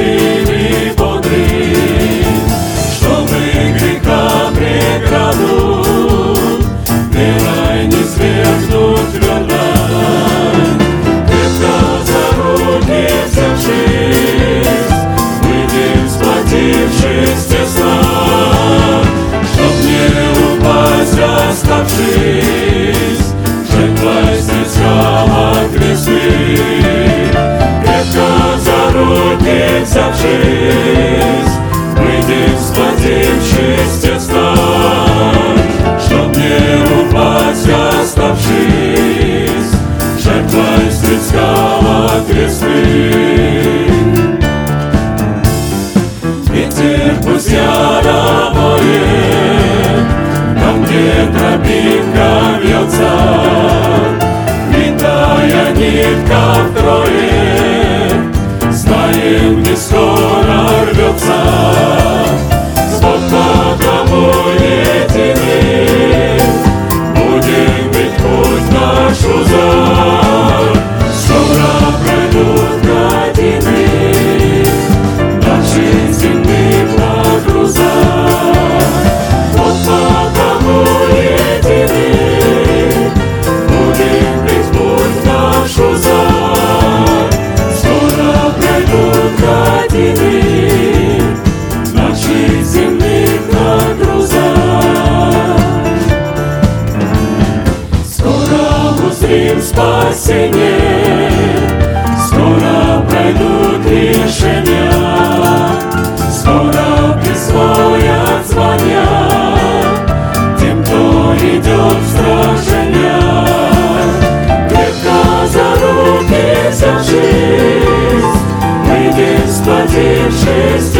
Spirit. Взявшись, выйдем, сплотившись тесно, чтоб не упасть, оставшись, жертвой снискала кресты. Ветер пусть яровое, Там, где тропинка вьется, Витая нитка втрое, Не скоро рвется. Потому единый, спасение, Скоро пройдут решения, Скоро присвоят звания Тем, кто идет в сражения. Крепко за руки взявшись, Выйдем, сплотившись тесно,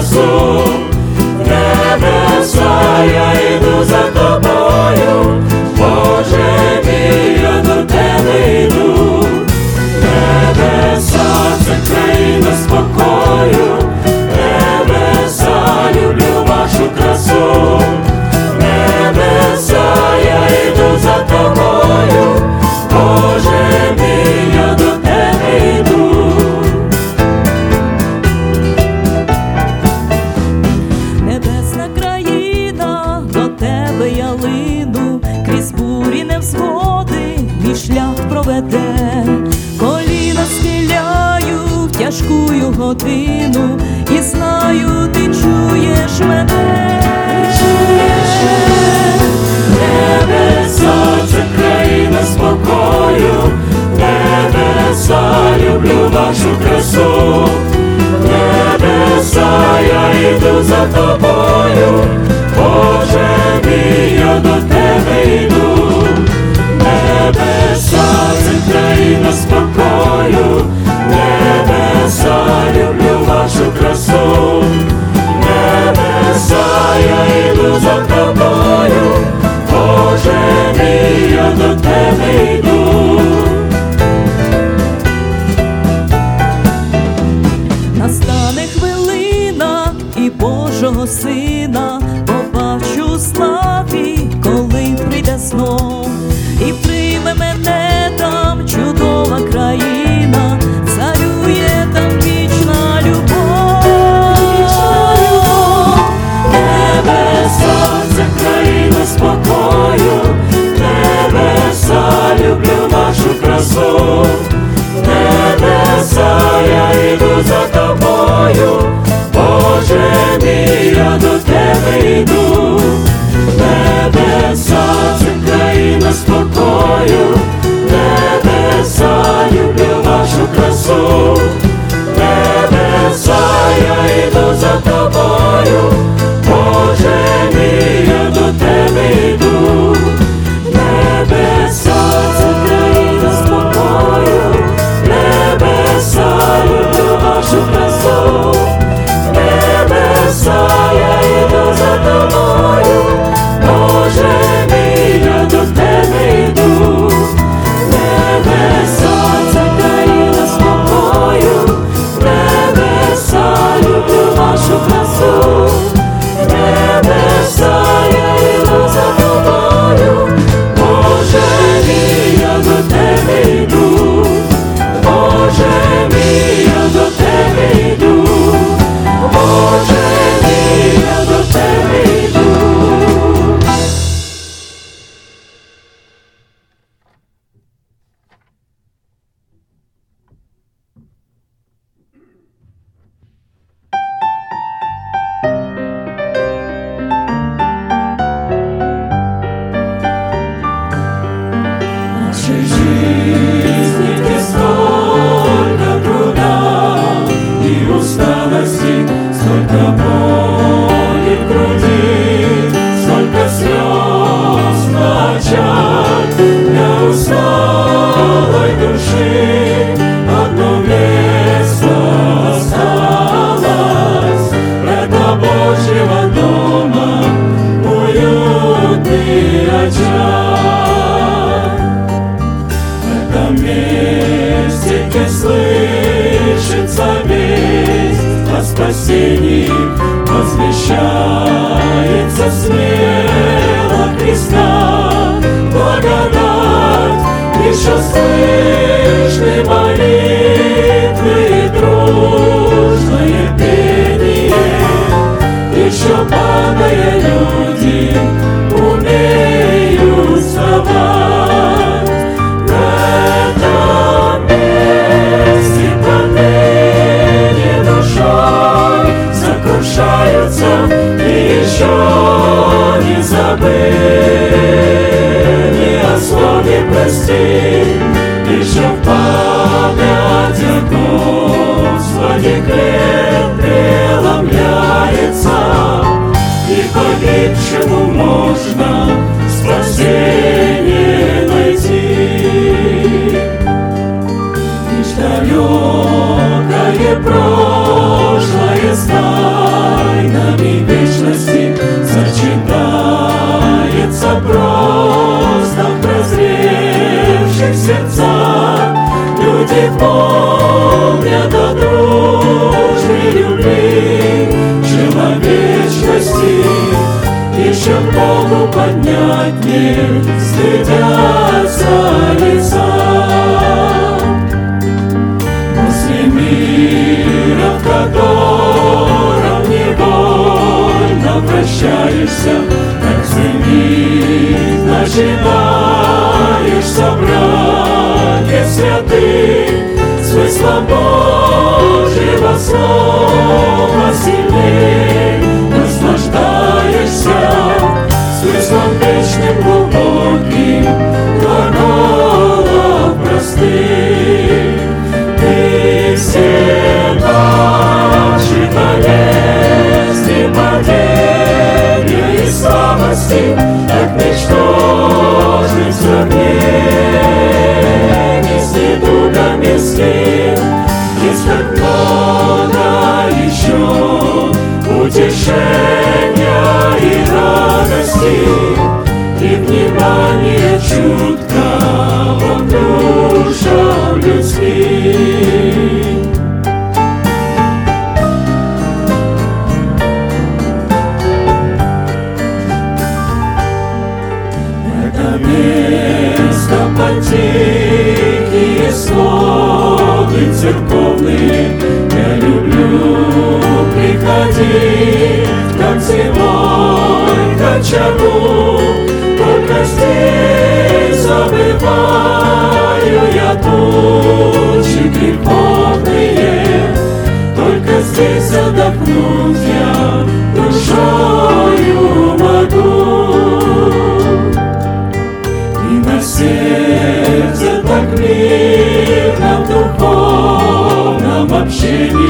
so годину, і знаю, ти чуєш мене, ти чуєш небеса, це країна спокою, люблю вашу красу, небеса, я йду за тобою, Боже я до тебе йду, небеса, це країна спокою. йду за тобою, Боже мій, я до тебе йду. Настане хвилина і Божого сина, побачу славі, коли прийде снов. красу, небеса, я йду за тобою, Боже мій, я до тебе йду, небеса, це країна спокою, небеса, люблю вашу красу, небеса, я йду за тобою. собрание святых Смыслом Божьего Слова сильней Наслаждаешься смыслом вечным глубоким Глаголов простых Ты все наши болезни, падения и слабости Как ничтожны в зерне и внимание чуткого очагу Только здесь забываю я тучи греховные Только здесь отдохнуть я душою могу. И на сердце так мирно в духовном общении,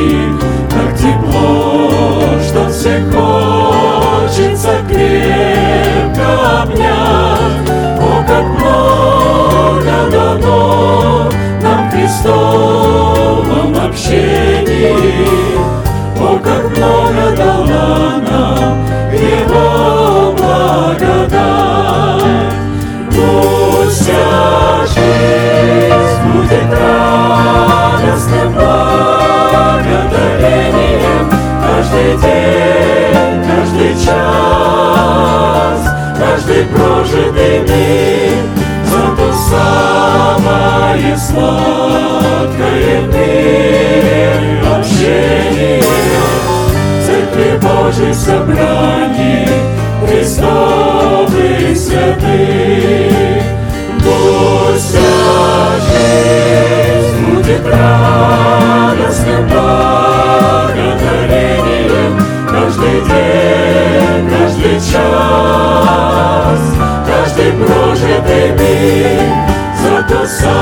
哦 самое сладкое в мире общение Церкви Божьей святых. Пусть вся жизнь будет радостным Каждый день, каждый час, каждый прожитый миг За то самое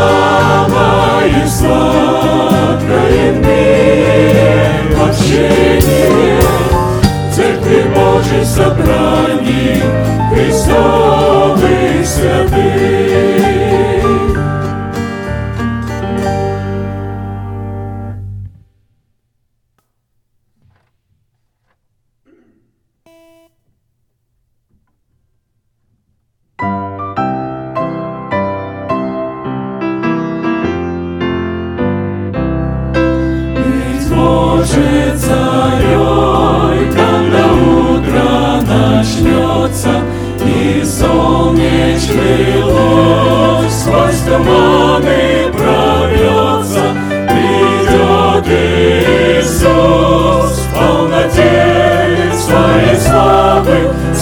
сладкое мире общение Церкви Божьей собраний Христовых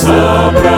славы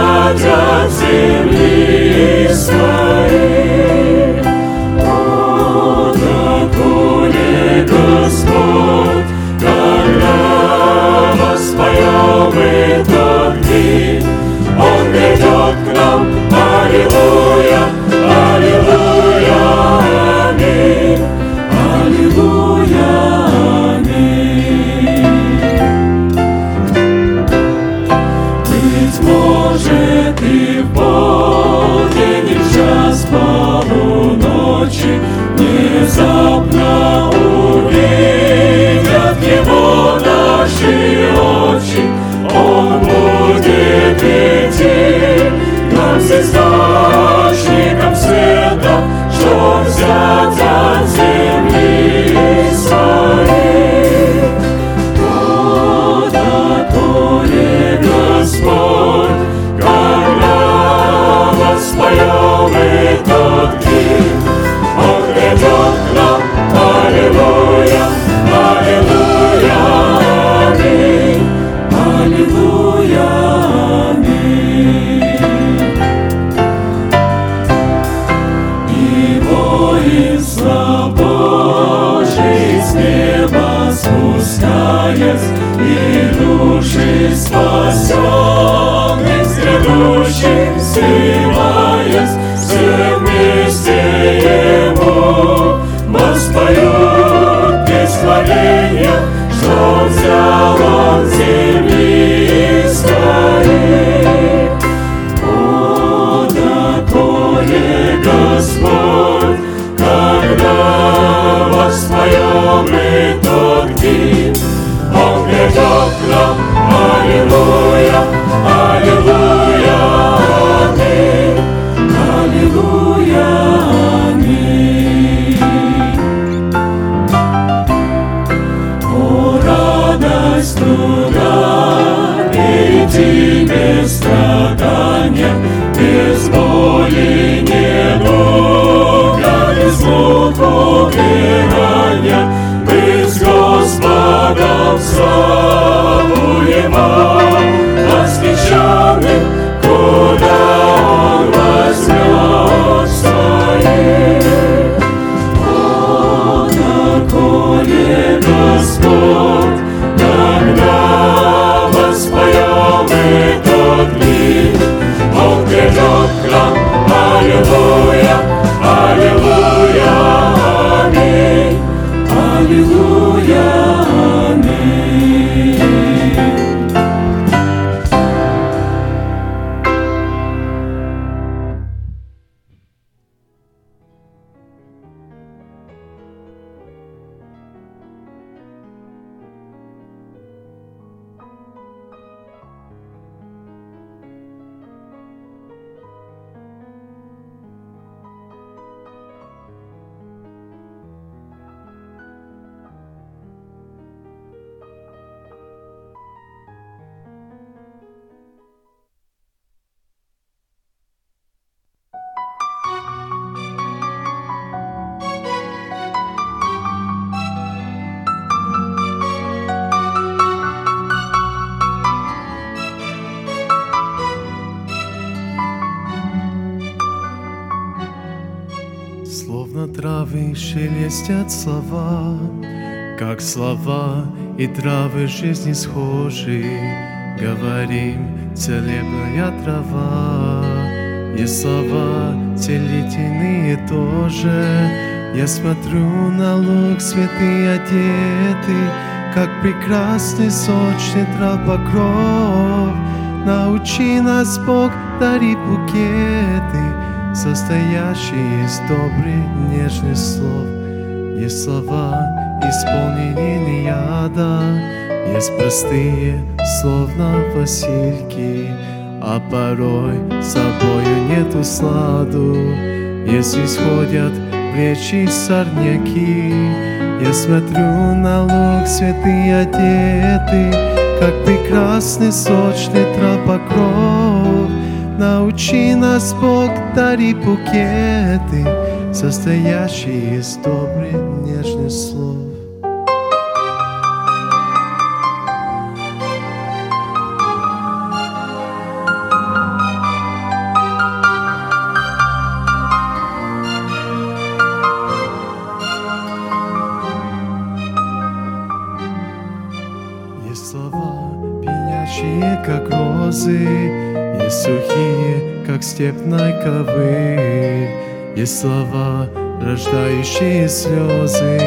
перейти без страдания, без боли, недуга, без мук умирания, с Господом славу Аллилуйя, Аллилуйя, Аминь, Аллилуйя, травы шелестят слова, Как слова и травы жизни схожи. Говорим, целебная трава, И слова целительные тоже. Я смотрю на луг святый одетый, Как прекрасный сочный трав покров. Научи нас, Бог, дари букеты, состоящий из добрых нежных слов. Есть слова, исполненные не яда, есть простые, словно васильки, а порой собою нету сладу. Есть исходят в речи сорняки, я смотрю на луг святый одетый, как прекрасный сочный тропокров. Научи нас, Бог, дари букеты, состоящие из добрых нежных слов. Степной ковыль. Есть слова, рождающие слезы,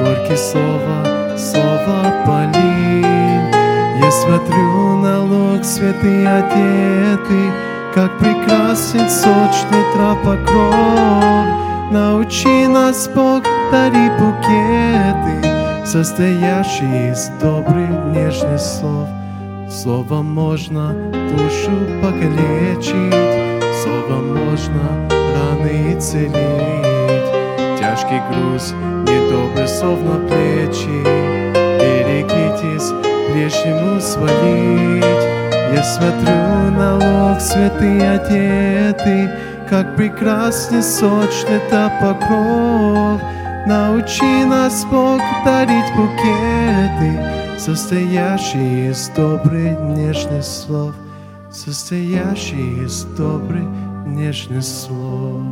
Горькие слова, слова полин. Я смотрю на луг святый одетый, Как прекрасен сочный тропокров. Научи нас, Бог, дари букеты, состоящие из добрых нежных слов. Словом можно душу покалечить, Словом можно раны исцелить. Тяжкий груз, недобрый слов на плечи, Берегитесь, прежнему свалить. Я смотрю на луг святый одетый, Как прекрасный сочный покров. Научи нас, Бог, дарить букеты, состоящие из добрых нежных слов, состоящие из добрых нежных слов.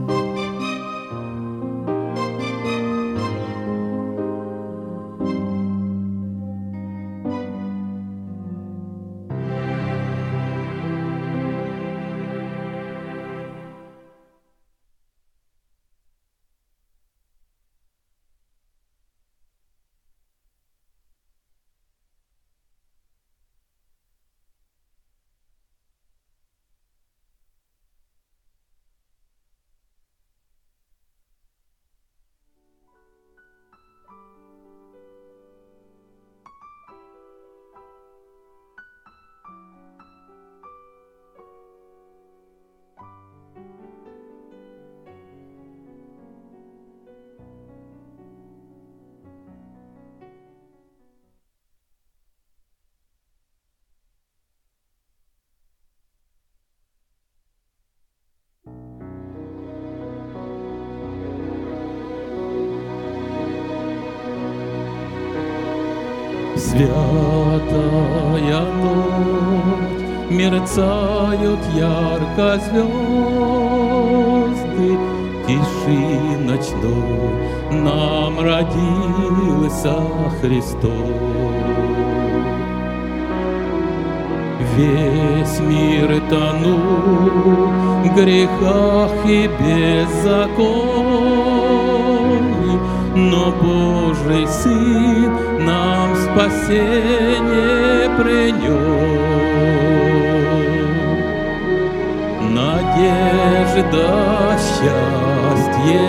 Святая ночь, мерцают ярко звезды, Тиши ночной нам родился Христос. Весь мир тонул в грехах и беззаконии, но Божий Сын нам спасение принес. Надежда, счастье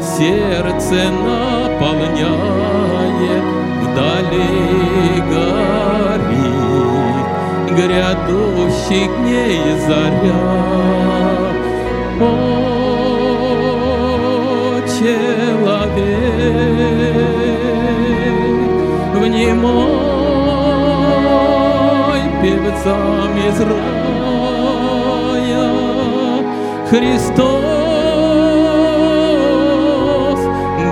сердце наполняет вдали горит грядущих дней заря. О, внимай певцам из рая, Христос,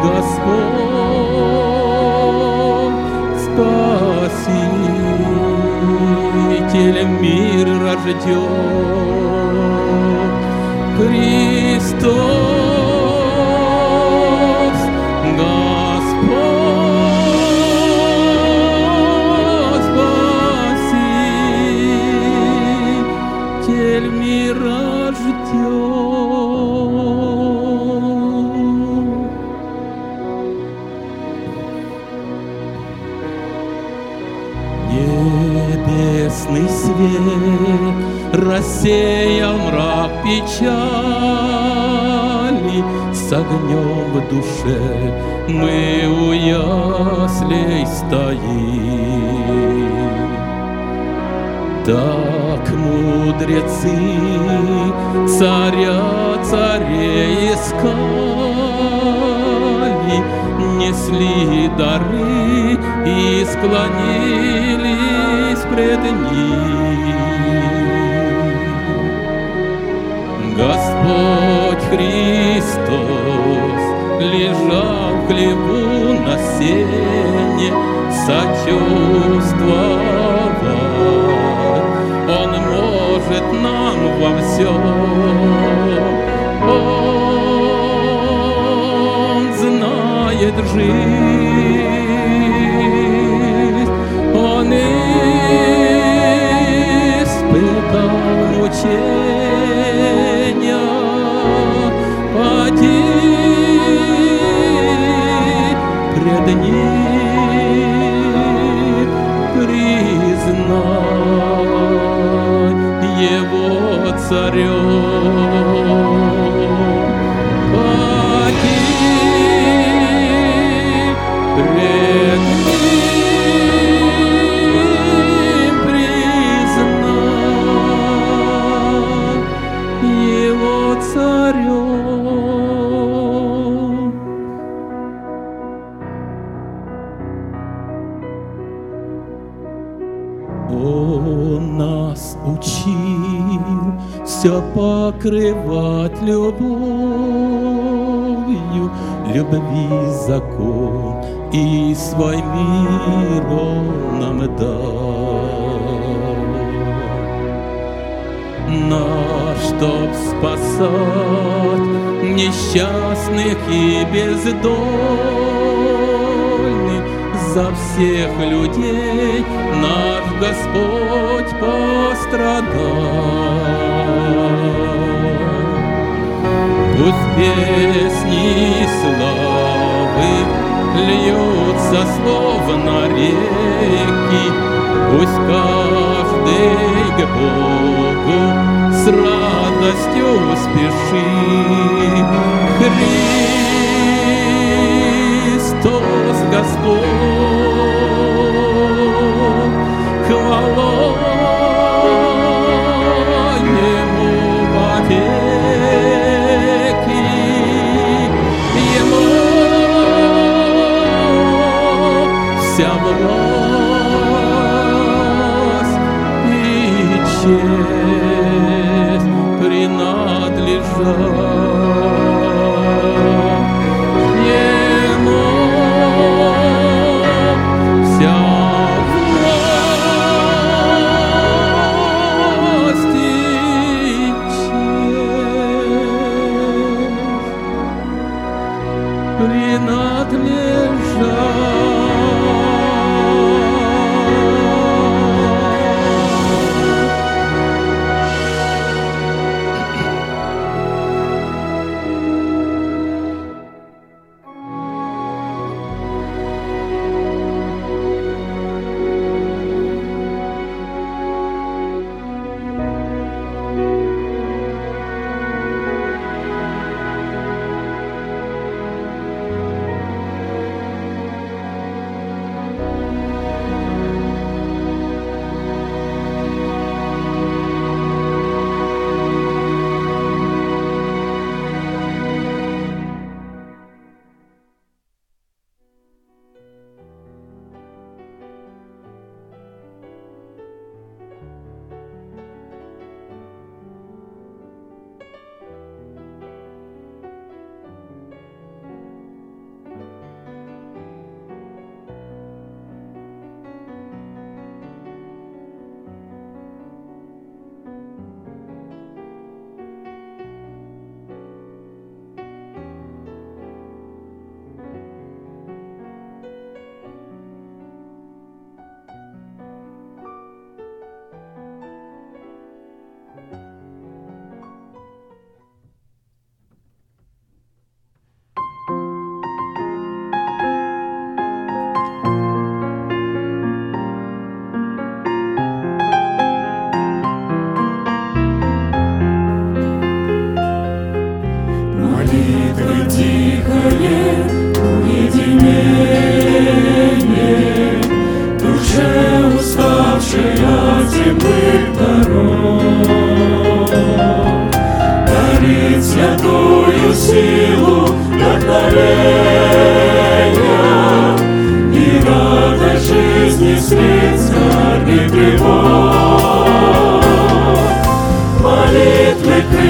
Господь, Спаситель мир рожден. Христос, свет рассеял мрак печали, С огнем в душе мы у яслей стоим. Так мудрецы царя царей искали, несли дары и склонились пред ним. Господь Христос лежал в хлебу на сене, сочувствовать. Он может нам во всем. Он знает жизнь, мучения, поди пред ним признай его царем. Покрывать любовью, любви закон и свой мир он нам дал. Но чтоб спасать несчастных и бездольных, за всех людей наш Господь пострадал. Пусть песни славы льются словно реки, Пусть каждый к Богу с радостью спешит. Христос Господь, хвала честь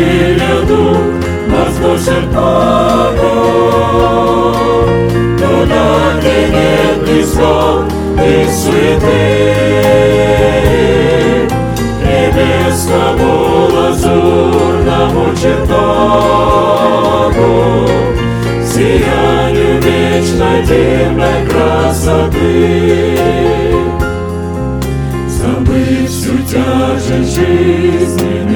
Крылья дух возносят Богу, Туда, где нет близко и святых, Небесному лазурному чертогу, Сиянию вечной дивной красоты. Забыв всю тяжесть жизненных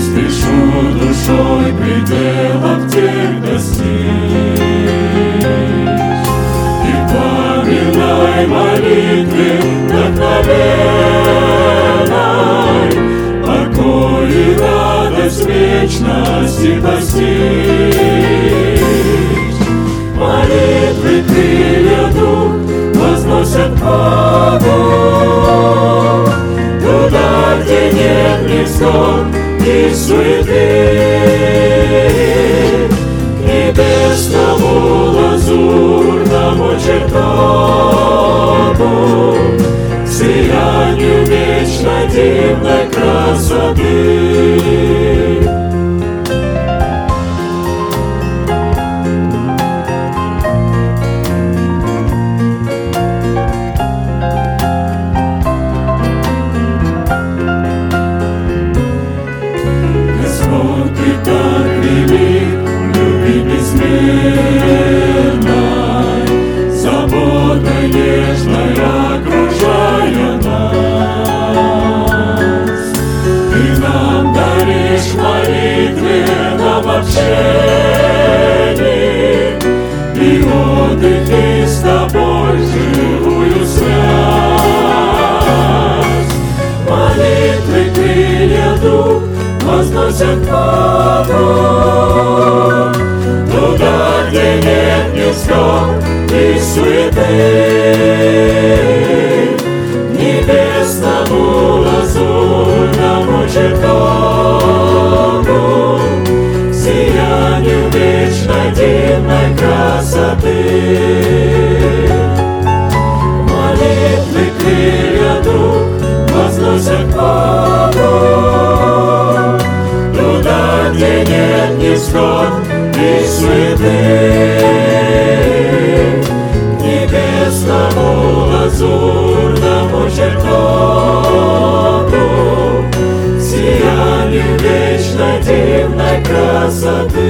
Спешу душой пределов тех достичь. И в пламенной молитве вдохновенной Покой и радость вечности постичь. Молитвы крылья дух возносят Богу, Туда, где нет невзгод и суеты, К небесному лазурному чертогу, сиянию вечной дивной красоты. Общении И отдыхи с Тобой живую связь. Молитвы крылья дух возносят Богу, Туда, где нет невзгод и суеты, красоты. Молитвы крылья дух возносят Богу, Туда, где нет невзгод и суеты, Небесному лазурному чертогу, Сиянию вечной дивной красоты.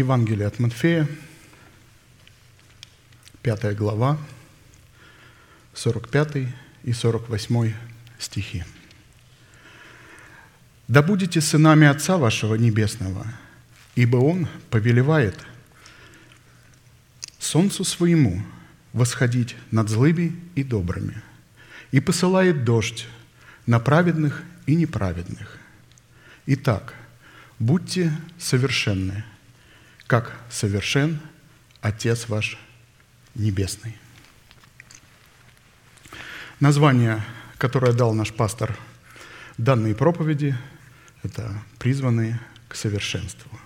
Евангелие от Матфея, 5 глава, 45 и 48 стихи. «Да будете сынами Отца вашего Небесного, ибо Он повелевает солнцу своему восходить над злыми и добрыми, и посылает дождь на праведных и неправедных. Итак, будьте совершенны, как совершен Отец ваш Небесный. Название, которое дал наш пастор данной проповеди, это «Призванные к совершенству».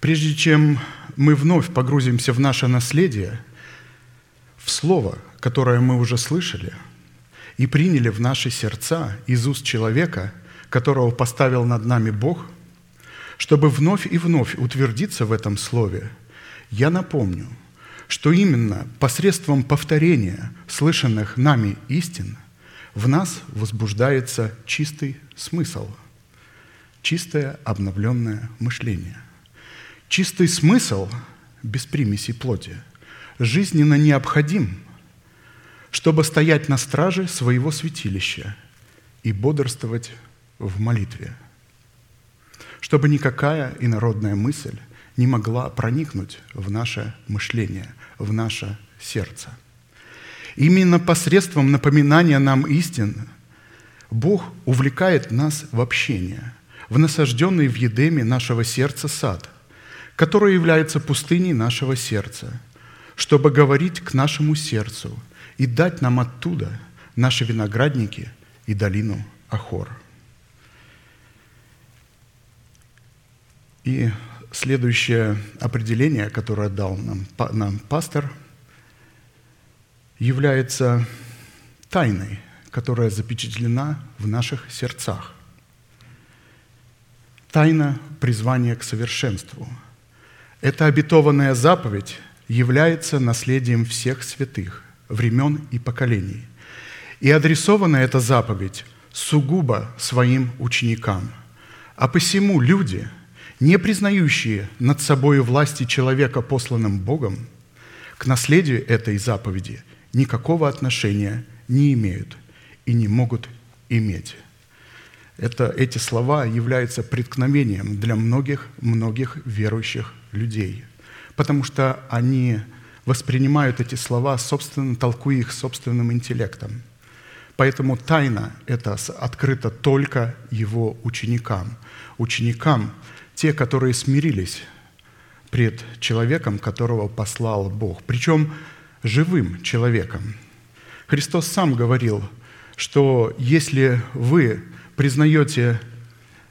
Прежде чем мы вновь погрузимся в наше наследие, в Слово, которое мы уже слышали и приняли в наши сердца из уст человека, которого поставил над нами Бог – чтобы вновь и вновь утвердиться в этом слове, я напомню, что именно посредством повторения слышанных нами истин в нас возбуждается чистый смысл, чистое обновленное мышление. Чистый смысл без примеси плоти жизненно необходим, чтобы стоять на страже своего святилища и бодрствовать в молитве – чтобы никакая инородная мысль не могла проникнуть в наше мышление, в наше сердце. Именно посредством напоминания нам истин Бог увлекает нас в общение, в насажденный в Едеме нашего сердца сад, который является пустыней нашего сердца, чтобы говорить к нашему сердцу и дать нам оттуда наши виноградники и долину Ахор. И следующее определение, которое дал нам, нам пастор, является тайной, которая запечатлена в наших сердцах. Тайна призвания к совершенству. Эта обетованная заповедь является наследием всех святых, времен и поколений. И адресована эта заповедь сугубо своим ученикам. А посему люди – не признающие над собой власти человека, посланным Богом, к наследию этой заповеди никакого отношения не имеют и не могут иметь. Это, эти слова являются преткновением для многих-многих верующих людей, потому что они воспринимают эти слова, собственно, толкуя их собственным интеллектом. Поэтому тайна это открыта только его ученикам. Ученикам, те, которые смирились пред человеком, которого послал Бог, причем живым человеком. Христос сам говорил, что если вы признаете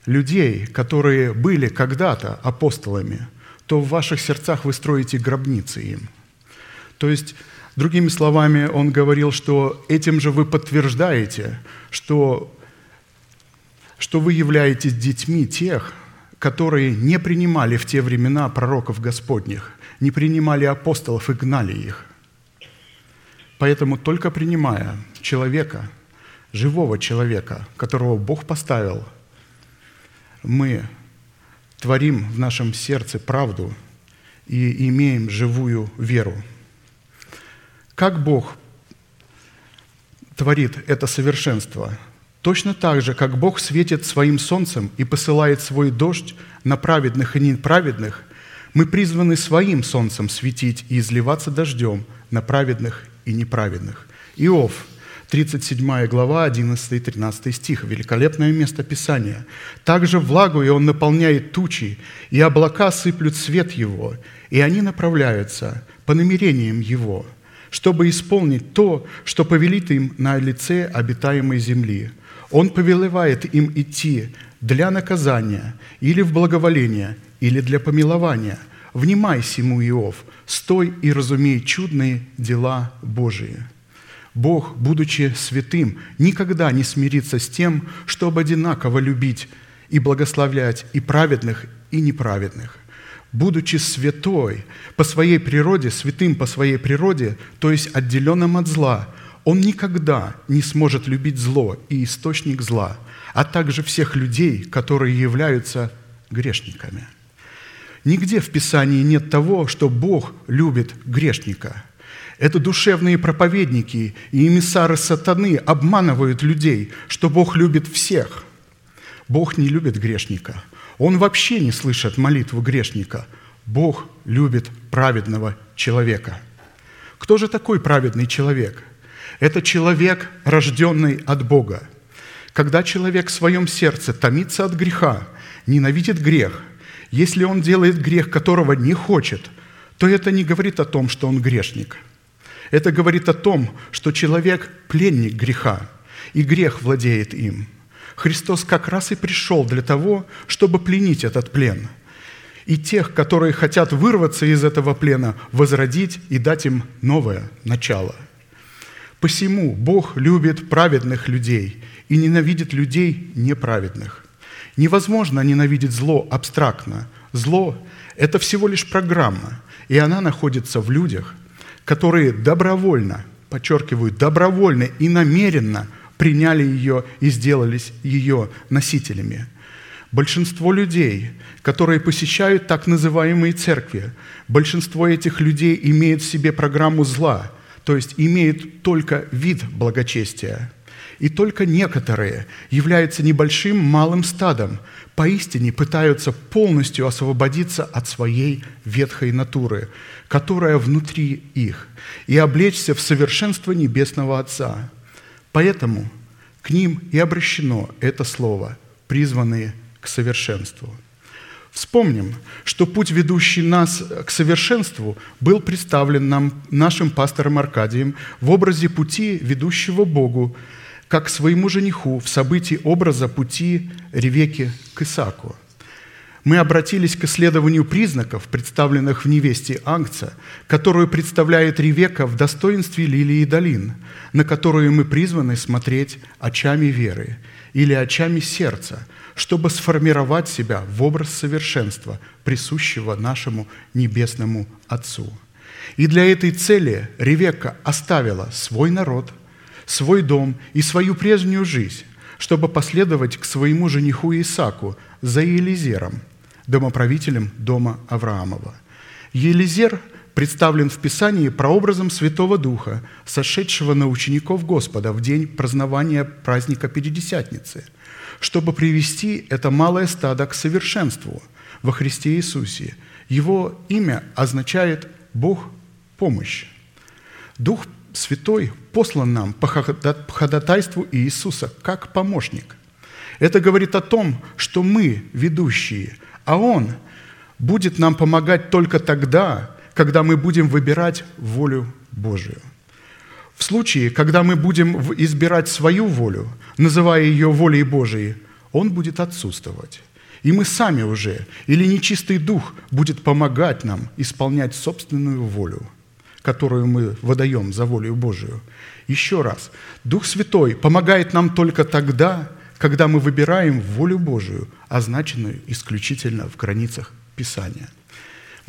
людей, которые были когда-то апостолами, то в ваших сердцах вы строите гробницы им. То есть, другими словами, он говорил, что этим же вы подтверждаете, что, что вы являетесь детьми тех, которые не принимали в те времена пророков Господних, не принимали апостолов и гнали их. Поэтому только принимая человека, живого человека, которого Бог поставил, мы творим в нашем сердце правду и имеем живую веру. Как Бог творит это совершенство? Точно так же, как Бог светит своим солнцем и посылает свой дождь на праведных и неправедных, мы призваны своим солнцем светить и изливаться дождем на праведных и неправедных. Иов, 37 глава, 11 и 13 стих. Великолепное место Писания. «Также влагу и он наполняет тучи, и облака сыплют свет его, и они направляются по намерениям его, чтобы исполнить то, что повелит им на лице обитаемой земли. Он повелевает им идти для наказания или в благоволение, или для помилования. Внимай сему, Иов, стой и разумей чудные дела Божии». Бог, будучи святым, никогда не смирится с тем, чтобы одинаково любить и благословлять и праведных, и неправедных. Будучи святой по своей природе, святым по своей природе, то есть отделенным от зла, он никогда не сможет любить зло и источник зла, а также всех людей, которые являются грешниками. Нигде в Писании нет того, что Бог любит грешника – это душевные проповедники и эмиссары сатаны обманывают людей, что Бог любит всех. Бог не любит грешника. Он вообще не слышит молитву грешника. Бог любит праведного человека. Кто же такой праведный человек? Это человек, рожденный от Бога. Когда человек в своем сердце томится от греха, ненавидит грех, если он делает грех, которого не хочет, то это не говорит о том, что он грешник – это говорит о том, что человек – пленник греха, и грех владеет им. Христос как раз и пришел для того, чтобы пленить этот плен. И тех, которые хотят вырваться из этого плена, возродить и дать им новое начало. Посему Бог любит праведных людей и ненавидит людей неправедных. Невозможно ненавидеть зло абстрактно. Зло – это всего лишь программа, и она находится в людях – которые добровольно, подчеркиваю, добровольно и намеренно приняли ее и сделались ее носителями. Большинство людей, которые посещают так называемые церкви, большинство этих людей имеют в себе программу зла, то есть имеют только вид благочестия. И только некоторые являются небольшим малым стадом, поистине пытаются полностью освободиться от своей ветхой натуры, которая внутри их, и облечься в совершенство Небесного Отца. Поэтому к ним и обращено это слово, призванные к совершенству. Вспомним, что путь, ведущий нас к совершенству, был представлен нам нашим пастором Аркадием в образе пути, ведущего Богу, как своему жениху в событии образа пути Ревеки к Исааку. Мы обратились к исследованию признаков, представленных в невесте Ангца, которую представляет Ревека в достоинстве лилии долин, на которую мы призваны смотреть очами веры или очами сердца, чтобы сформировать себя в образ совершенства, присущего нашему Небесному Отцу. И для этой цели Ревека оставила свой народ – свой дом и свою прежнюю жизнь, чтобы последовать к своему жениху Исаку за Елизером, домоправителем дома Авраамова. Елизер представлен в Писании прообразом Святого Духа, сошедшего на учеников Господа в день празднования праздника Пятидесятницы, чтобы привести это малое стадо к совершенству во Христе Иисусе. Его имя означает «Бог – помощь». Дух Святой послан нам по ходатайству Иисуса как помощник. Это говорит о том, что мы ведущие, а Он будет нам помогать только тогда, когда мы будем выбирать волю Божию. В случае, когда мы будем избирать свою волю, называя ее волей Божией, Он будет отсутствовать. И мы сами уже, или нечистый дух будет помогать нам исполнять собственную волю – которую мы выдаем за волю Божию. Еще раз, Дух Святой помогает нам только тогда, когда мы выбираем волю Божию, означенную исключительно в границах Писания.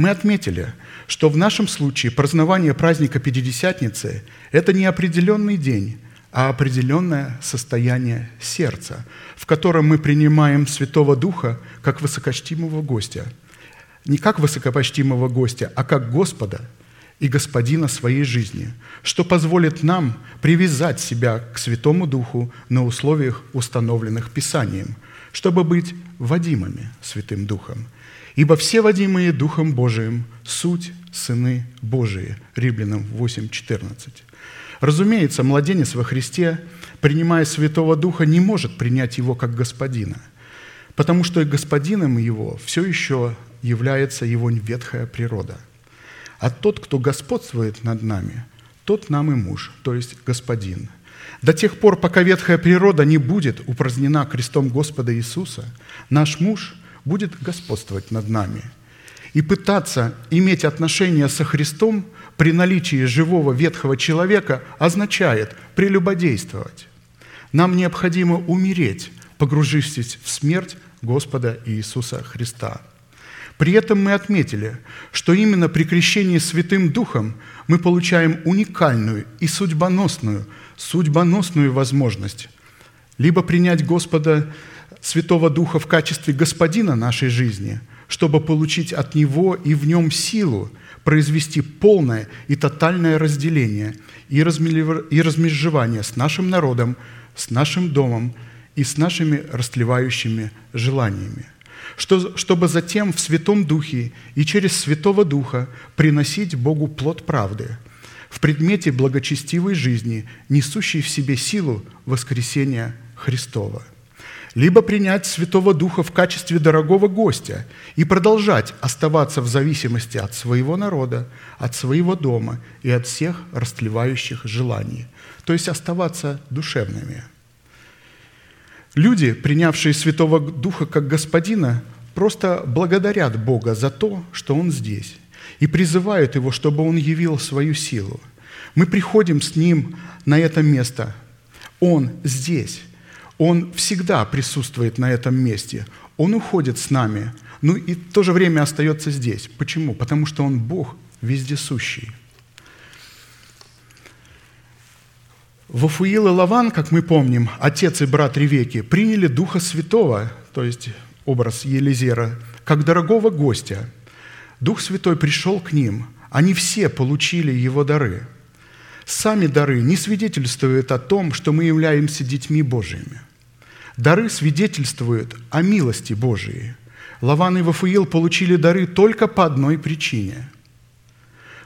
Мы отметили, что в нашем случае празднование праздника Пятидесятницы – это не определенный день, а определенное состояние сердца, в котором мы принимаем Святого Духа как высокочтимого гостя. Не как высокопочтимого гостя, а как Господа и Господина своей жизни, что позволит нам привязать себя к Святому Духу на условиях, установленных Писанием, чтобы быть водимыми Святым Духом. Ибо все водимые Духом Божиим – суть сыны Божии. Римлянам 8.14. Разумеется, младенец во Христе, принимая Святого Духа, не может принять его как господина, потому что и господином его все еще является его ветхая природа. А тот, кто господствует над нами, тот нам и муж, то есть господин. До тех пор, пока ветхая природа не будет упразднена крестом Господа Иисуса, наш муж будет господствовать над нами. И пытаться иметь отношения со Христом – при наличии живого ветхого человека означает прелюбодействовать. Нам необходимо умереть, погрузившись в смерть Господа Иисуса Христа. При этом мы отметили, что именно при крещении Святым Духом мы получаем уникальную и судьбоносную, судьбоносную возможность либо принять Господа Святого Духа в качестве Господина нашей жизни, чтобы получить от Него и в Нем силу произвести полное и тотальное разделение и размежевание с нашим народом, с нашим домом и с нашими растлевающими желаниями, что, чтобы затем в Святом Духе и через Святого Духа приносить Богу плод правды в предмете благочестивой жизни, несущей в себе силу воскресения Христова – либо принять Святого Духа в качестве дорогого гостя и продолжать оставаться в зависимости от своего народа, от своего дома и от всех растлевающих желаний, то есть оставаться душевными. Люди, принявшие Святого Духа как Господина, просто благодарят Бога за то, что Он здесь, и призывают Его, чтобы Он явил свою силу. Мы приходим с Ним на это место. Он здесь. Он всегда присутствует на этом месте. Он уходит с нами, ну и в то же время остается здесь. Почему? Потому что Он Бог вездесущий. Вафуил и Лаван, как мы помним, отец и брат Ревеки, приняли Духа Святого, то есть образ Елизера, как дорогого гостя. Дух Святой пришел к ним, они все получили его дары. Сами дары не свидетельствуют о том, что мы являемся детьми Божьими – Дары свидетельствуют о милости Божией. Лаван и Вафуил получили дары только по одной причине,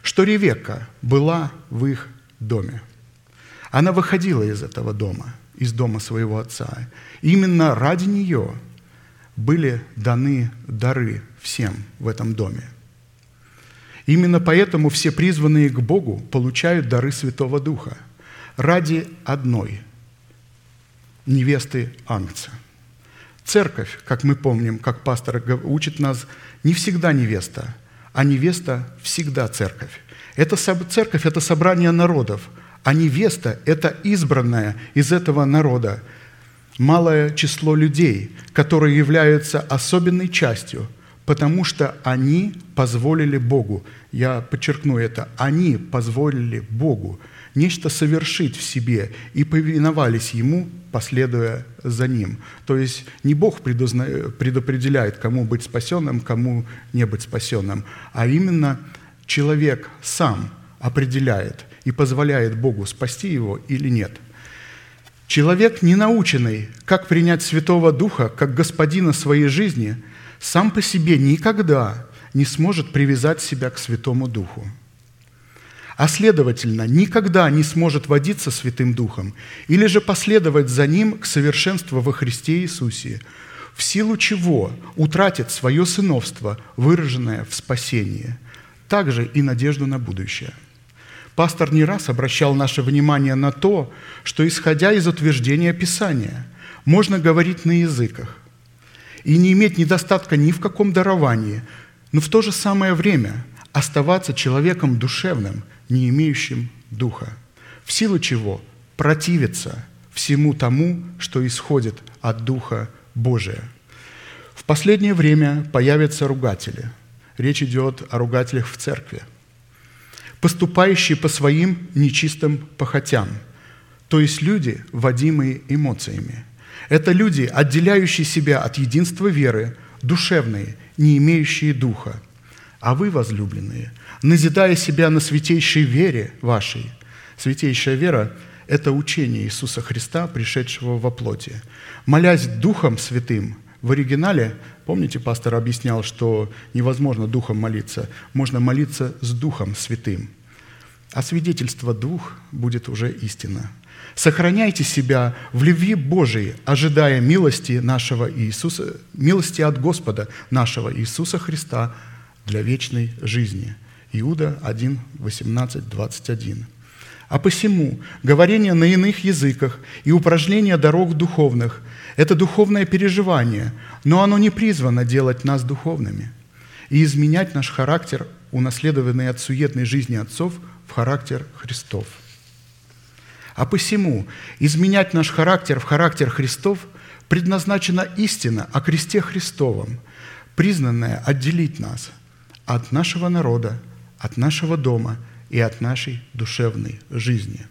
что Ревекка была в их доме. Она выходила из этого дома, из дома своего отца. именно ради нее были даны дары всем в этом доме. Именно поэтому все призванные к Богу получают дары Святого Духа ради одной – невесты Ангца. Церковь, как мы помним, как пастор учит нас, не всегда невеста, а невеста всегда церковь. Это церковь – это собрание народов, а невеста – это избранная из этого народа, малое число людей, которые являются особенной частью, потому что они позволили Богу, я подчеркну это, они позволили Богу нечто совершить в себе и повиновались Ему последуя за ним. То есть не Бог предопределяет, кому быть спасенным, кому не быть спасенным, а именно человек сам определяет и позволяет Богу спасти его или нет. Человек, не наученный, как принять Святого Духа как господина своей жизни, сам по себе никогда не сможет привязать себя к Святому Духу а следовательно, никогда не сможет водиться Святым Духом или же последовать за Ним к совершенству во Христе Иисусе, в силу чего утратит свое сыновство, выраженное в спасении, также и надежду на будущее. Пастор не раз обращал наше внимание на то, что, исходя из утверждения Писания, можно говорить на языках и не иметь недостатка ни в каком даровании, но в то же самое время оставаться человеком душевным – не имеющим духа, в силу чего противится всему тому, что исходит от Духа Божия. В последнее время появятся ругатели. Речь идет о ругателях в церкви, поступающие по своим нечистым похотям, то есть люди, водимые эмоциями. Это люди, отделяющие себя от единства веры, душевные, не имеющие духа. А вы, возлюбленные, назидая себя на святейшей вере вашей, святейшая вера – это учение Иисуса Христа, пришедшего во плоти. Молясь Духом Святым, в оригинале, помните, пастор объяснял, что невозможно Духом молиться, можно молиться с Духом Святым. А свидетельство двух будет уже истина. Сохраняйте себя в любви Божией, ожидая милости нашего Иисуса, милости от Господа нашего Иисуса Христа для вечной жизни. Иуда 1, 18, 21. А посему говорение на иных языках и упражнение дорог духовных – это духовное переживание, но оно не призвано делать нас духовными и изменять наш характер, унаследованный от суетной жизни отцов, в характер Христов – а посему изменять наш характер в характер Христов предназначена истина о кресте Христовом, признанная отделить нас от нашего народа, от нашего дома и от нашей душевной жизни.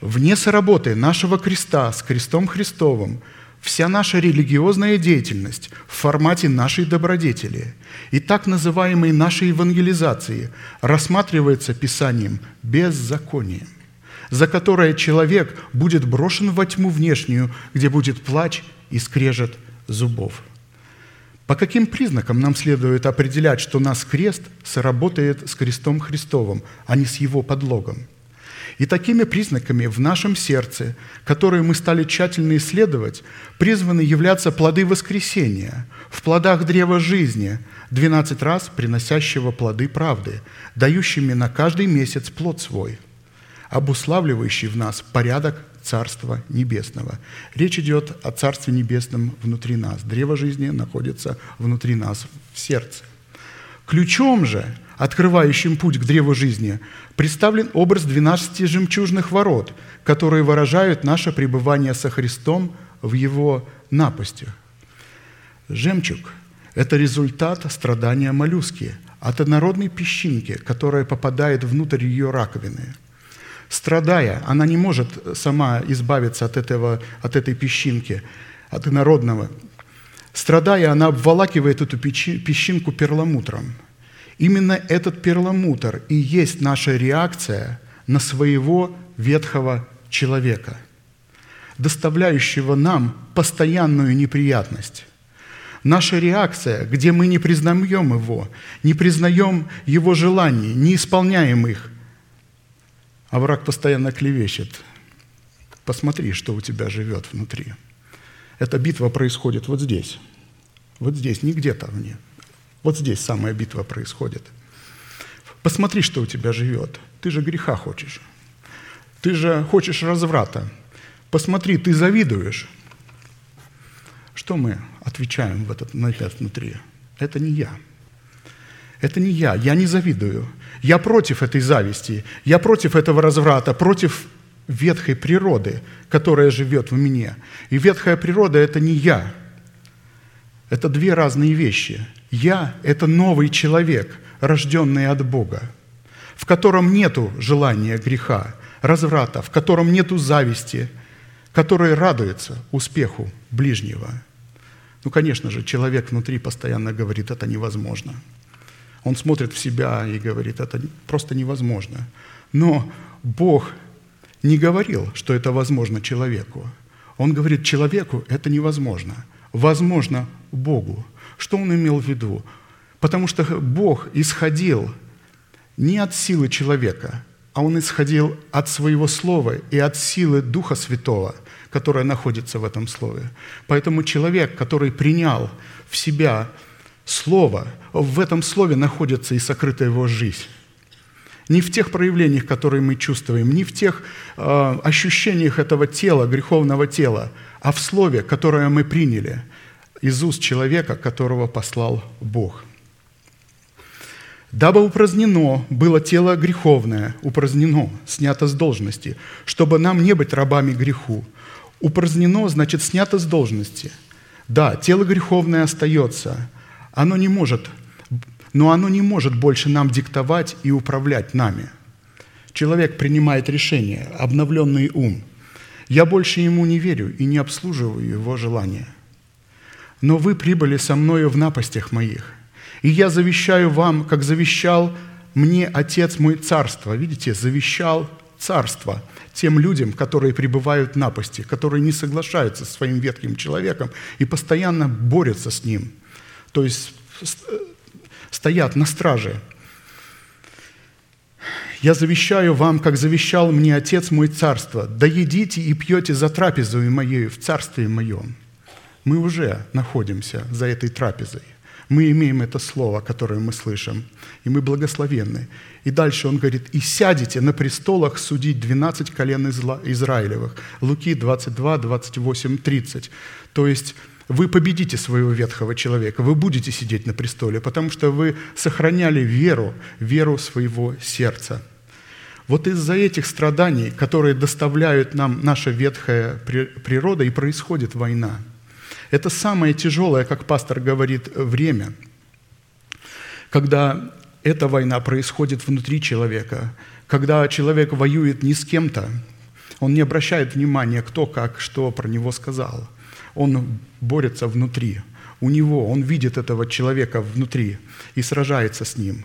Вне соработы нашего креста с крестом Христовым вся наша религиозная деятельность в формате нашей добродетели и так называемой нашей евангелизации рассматривается Писанием беззаконием за которое человек будет брошен во тьму внешнюю, где будет плач и скрежет зубов. По каким признакам нам следует определять, что нас крест сработает с крестом Христовым, а не с его подлогом? И такими признаками в нашем сердце, которые мы стали тщательно исследовать, призваны являться плоды воскресения, в плодах древа жизни, 12 раз приносящего плоды правды, дающими на каждый месяц плод свой – обуславливающий в нас порядок Царства Небесного. Речь идет о Царстве Небесном внутри нас. Древо жизни находится внутри нас, в сердце. Ключом же, открывающим путь к древу жизни, представлен образ 12 жемчужных ворот, которые выражают наше пребывание со Христом в Его напастях. Жемчуг – это результат страдания моллюски, от инородной песчинки, которая попадает внутрь ее раковины – страдая, она не может сама избавиться от, этого, от этой песчинки, от инородного. Страдая, она обволакивает эту песчинку перламутром. Именно этот перламутр и есть наша реакция на своего ветхого человека, доставляющего нам постоянную неприятность. Наша реакция, где мы не признаем его, не признаем его желаний, не исполняем их, а враг постоянно клевещет. Посмотри, что у тебя живет внутри. Эта битва происходит вот здесь. Вот здесь, не где-то мне. Вот здесь самая битва происходит. Посмотри, что у тебя живет. Ты же греха хочешь. Ты же хочешь разврата. Посмотри, ты завидуешь. Что мы отвечаем в этот, это внутри? Это не я. Это не я. Я не завидую. Я против этой зависти, я против этого разврата, против ветхой природы, которая живет в мне. И ветхая природа – это не я. Это две разные вещи. Я – это новый человек, рожденный от Бога, в котором нету желания греха, разврата, в котором нету зависти, который радуется успеху ближнего. Ну, конечно же, человек внутри постоянно говорит, это невозможно – он смотрит в себя и говорит, это просто невозможно. Но Бог не говорил, что это возможно человеку. Он говорит, человеку это невозможно. Возможно Богу. Что он имел в виду? Потому что Бог исходил не от силы человека, а он исходил от своего слова и от силы Духа Святого, которая находится в этом слове. Поэтому человек, который принял в себя Слово, в этом Слове находится и сокрыта его жизнь. Не в тех проявлениях, которые мы чувствуем, не в тех э, ощущениях этого тела, греховного тела, а в Слове, которое мы приняли из уст человека, которого послал Бог. «Дабы упразднено было тело греховное, упразднено, снято с должности, чтобы нам не быть рабами греху. Упразднено значит снято с должности. Да, тело греховное остается, оно не может, но оно не может больше нам диктовать и управлять нами. Человек принимает решение, обновленный ум. Я больше ему не верю и не обслуживаю его желания. Но вы прибыли со мною в напастях моих, и я завещаю вам, как завещал мне Отец мой царство. Видите, завещал царство тем людям, которые пребывают в напасти, которые не соглашаются со своим ветхим человеком и постоянно борются с ним. То есть стоят на страже. «Я завещаю вам, как завещал мне Отец мой царство, да едите и пьете за трапезою моею в царстве моем». Мы уже находимся за этой трапезой. Мы имеем это слово, которое мы слышим, и мы благословенны. И дальше он говорит, «И сядете на престолах судить 12 колен Израилевых». Луки 22, 28, 30. То есть вы победите своего ветхого человека, вы будете сидеть на престоле, потому что вы сохраняли веру, веру своего сердца. Вот из-за этих страданий, которые доставляют нам наша ветхая природа, и происходит война. Это самое тяжелое, как пастор говорит, время, когда эта война происходит внутри человека, когда человек воюет не с кем-то, он не обращает внимания, кто как, что про него сказал – он борется внутри. У него, он видит этого человека внутри и сражается с ним.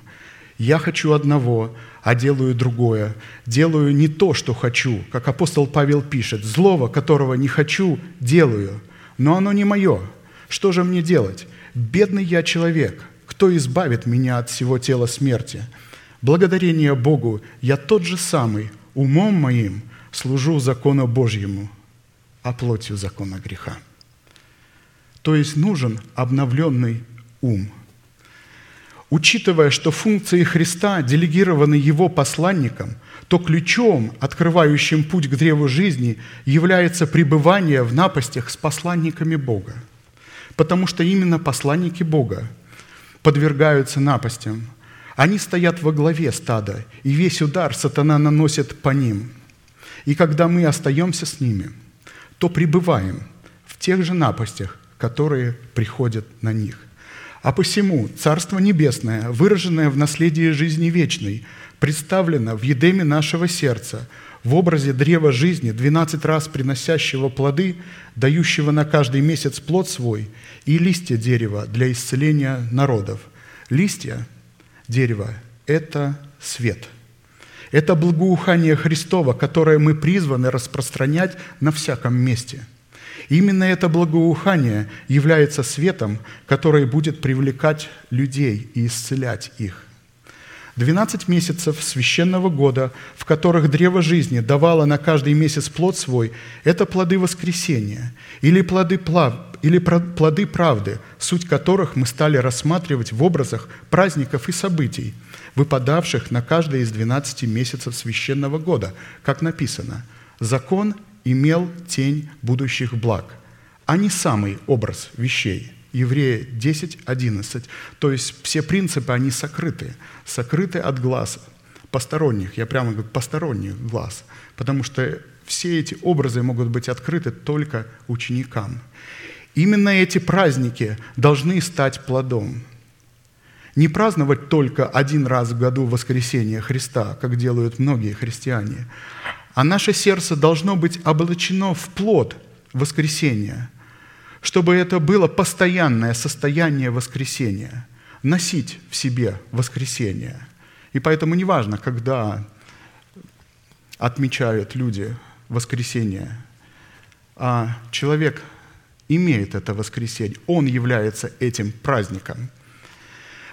Я хочу одного, а делаю другое. Делаю не то, что хочу, как апостол Павел пишет. Злого, которого не хочу, делаю. Но оно не мое. Что же мне делать? Бедный я человек. Кто избавит меня от всего тела смерти? Благодарение Богу, я тот же самый, умом моим служу закону Божьему, а плотью закона греха. То есть нужен обновленный ум. Учитывая, что функции Христа делегированы Его посланникам, то ключом, открывающим путь к древу жизни, является пребывание в напастях с посланниками Бога. Потому что именно посланники Бога подвергаются напастям. Они стоят во главе стада, и весь удар сатана наносит по ним. И когда мы остаемся с ними, то пребываем в тех же напастях, которые приходят на них. А посему Царство Небесное, выраженное в наследии жизни вечной, представлено в едеме нашего сердца, в образе древа жизни, 12 раз приносящего плоды, дающего на каждый месяц плод свой, и листья дерева для исцеления народов. Листья дерева – это свет. Это благоухание Христова, которое мы призваны распространять на всяком месте – Именно это благоухание является светом, который будет привлекать людей и исцелять их. 12 месяцев священного года, в которых древо жизни давало на каждый месяц плод свой, это плоды воскресения или плоды, плав, или плоды правды, суть которых мы стали рассматривать в образах праздников и событий, выпадавших на каждый из 12 месяцев священного года, как написано. Закон имел тень будущих благ, а не самый образ вещей. Еврея 10, 11. То есть все принципы, они сокрыты, сокрыты от глаз посторонних, я прямо говорю, посторонних глаз, потому что все эти образы могут быть открыты только ученикам. Именно эти праздники должны стать плодом. Не праздновать только один раз в году воскресение Христа, как делают многие христиане, а наше сердце должно быть облачено в плод воскресения, чтобы это было постоянное состояние воскресения, носить в себе воскресение. И поэтому неважно, когда отмечают люди воскресение, а человек имеет это воскресенье, он является этим праздником –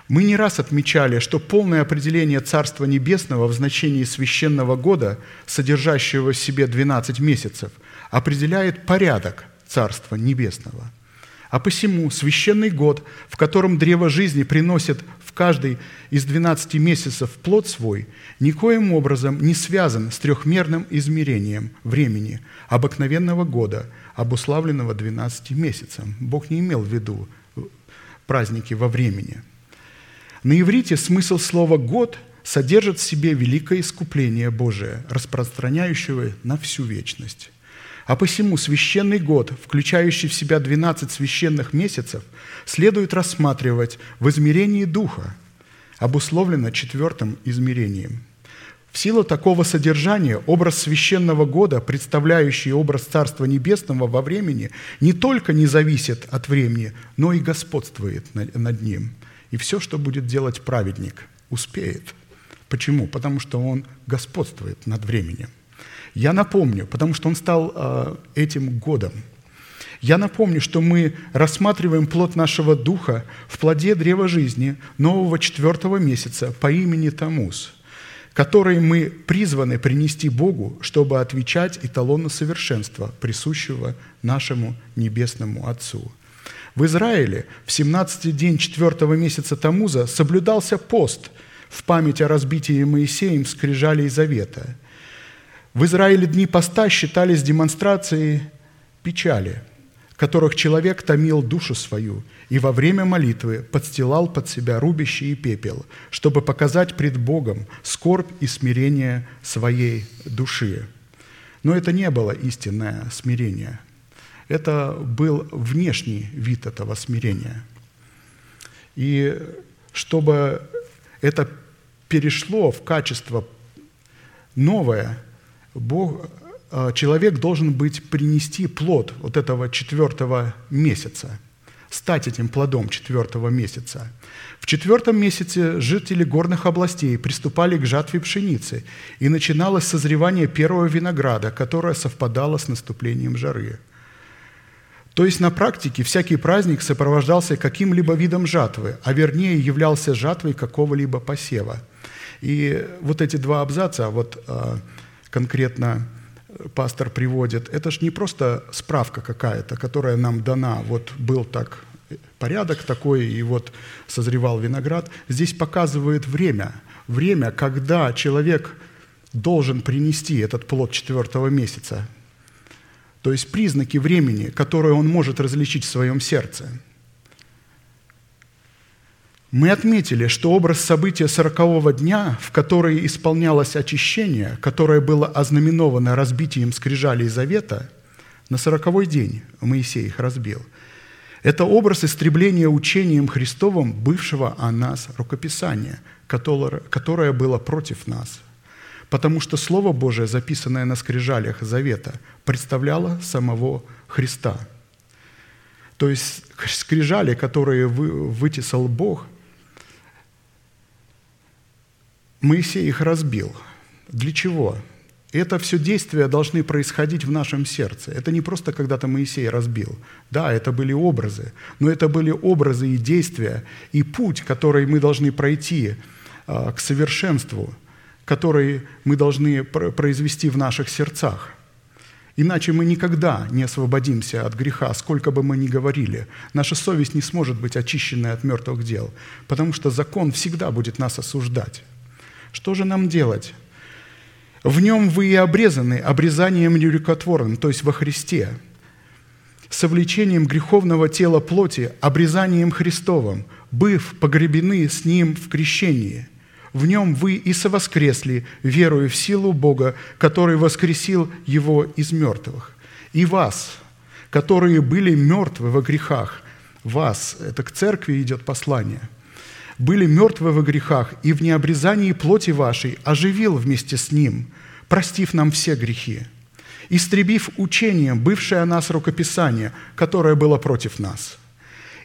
мы не раз отмечали, что полное определение Царства Небесного в значении священного года, содержащего в себе 12 месяцев, определяет порядок Царства Небесного. А посему священный год, в котором древо жизни приносит в каждый из 12 месяцев плод свой, никоим образом не связан с трехмерным измерением времени обыкновенного года, обуславленного 12 месяцем. Бог не имел в виду праздники во времени – на иврите смысл слова «год» содержит в себе великое искупление Божие, распространяющее на всю вечность. А посему священный год, включающий в себя 12 священных месяцев, следует рассматривать в измерении Духа, обусловлено четвертым измерением. В силу такого содержания образ священного года, представляющий образ Царства Небесного во времени, не только не зависит от времени, но и господствует над ним. И все, что будет делать праведник, успеет. Почему? Потому что он господствует над временем. Я напомню, потому что он стал э, этим годом. Я напомню, что мы рассматриваем плод нашего духа в плоде древа жизни нового четвертого месяца по имени Тамус – которые мы призваны принести Богу, чтобы отвечать эталону совершенства, присущего нашему Небесному Отцу. В Израиле в 17-й день четвертого месяца Тамуза соблюдался пост в память о разбитии Моисеем скрижалей завета. В Израиле дни поста считались демонстрацией печали, которых человек томил душу свою – и во время молитвы подстилал под себя рубище и пепел, чтобы показать пред Богом скорбь и смирение своей души. Но это не было истинное смирение. Это был внешний вид этого смирения. И чтобы это перешло в качество новое, Бог, э, человек должен быть принести плод вот этого четвертого месяца – стать этим плодом четвертого месяца. В четвертом месяце жители горных областей приступали к жатве пшеницы, и начиналось созревание первого винограда, которое совпадало с наступлением жары. То есть на практике всякий праздник сопровождался каким-либо видом жатвы, а вернее являлся жатвой какого-либо посева. И вот эти два абзаца, вот а, конкретно пастор приводит, это же не просто справка какая-то, которая нам дана, вот был так порядок такой, и вот созревал виноград. Здесь показывает время, время, когда человек должен принести этот плод четвертого месяца. То есть признаки времени, которые он может различить в своем сердце – мы отметили, что образ события сорокового дня, в который исполнялось очищение, которое было ознаменовано разбитием скрижалей завета, на сороковой день Моисей их разбил. Это образ истребления учением Христовым бывшего о нас рукописания, которое, было против нас. Потому что Слово Божие, записанное на скрижалях завета, представляло самого Христа. То есть скрижали, которые вытесал Бог – Моисей их разбил. Для чего? Это все действия должны происходить в нашем сердце. Это не просто когда-то Моисей разбил. Да, это были образы, но это были образы и действия, и путь, который мы должны пройти а, к совершенству, который мы должны произвести в наших сердцах. Иначе мы никогда не освободимся от греха, сколько бы мы ни говорили. Наша совесть не сможет быть очищенной от мертвых дел, потому что закон всегда будет нас осуждать. Что же нам делать? В нем вы и обрезаны обрезанием нерукотворным, то есть во Христе, совлечением греховного тела плоти, обрезанием Христовым, быв погребены с Ним в крещении. В нем вы и совоскресли, веруя в силу Бога, который воскресил Его из мертвых. И вас, которые были мертвы во грехах, вас, это к церкви идет послание – были мертвы во грехах, и в необрезании плоти вашей оживил вместе с Ним, простив нам все грехи, истребив учением бывшее о нас рукописание, которое было против нас.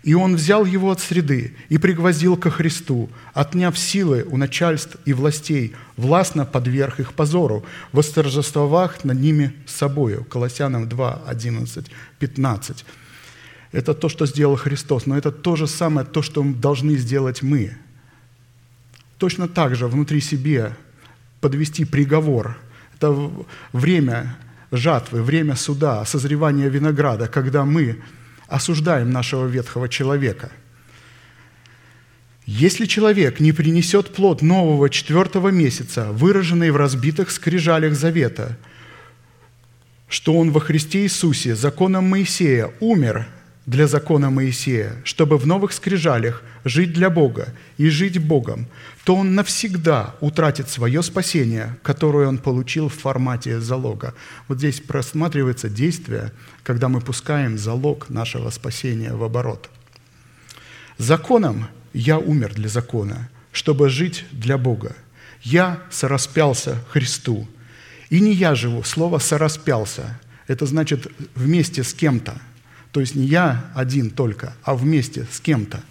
И Он взял его от среды и пригвоздил ко Христу, отняв силы у начальств и властей, властно подверг их позору, восторжествовав над ними собою. Колоссянам 2, 11, 15. Это то, что сделал Христос, но это то же самое, то, что должны сделать мы. Точно так же внутри себе подвести приговор. Это время жатвы, время суда, созревания винограда, когда мы осуждаем нашего ветхого человека. Если человек не принесет плод нового четвертого месяца, выраженный в разбитых скрижалях завета, что он во Христе Иисусе, законом Моисея, умер – для закона Моисея, чтобы в новых скрижалях жить для Бога и жить Богом, то он навсегда утратит свое спасение, которое он получил в формате залога. Вот здесь просматривается действие, когда мы пускаем залог нашего спасения в оборот. Законом я умер для закона, чтобы жить для Бога. Я сораспялся Христу. И не я живу. Слово «сораспялся» – это значит вместе с кем-то. То есть не я один только, а вместе с кем-то.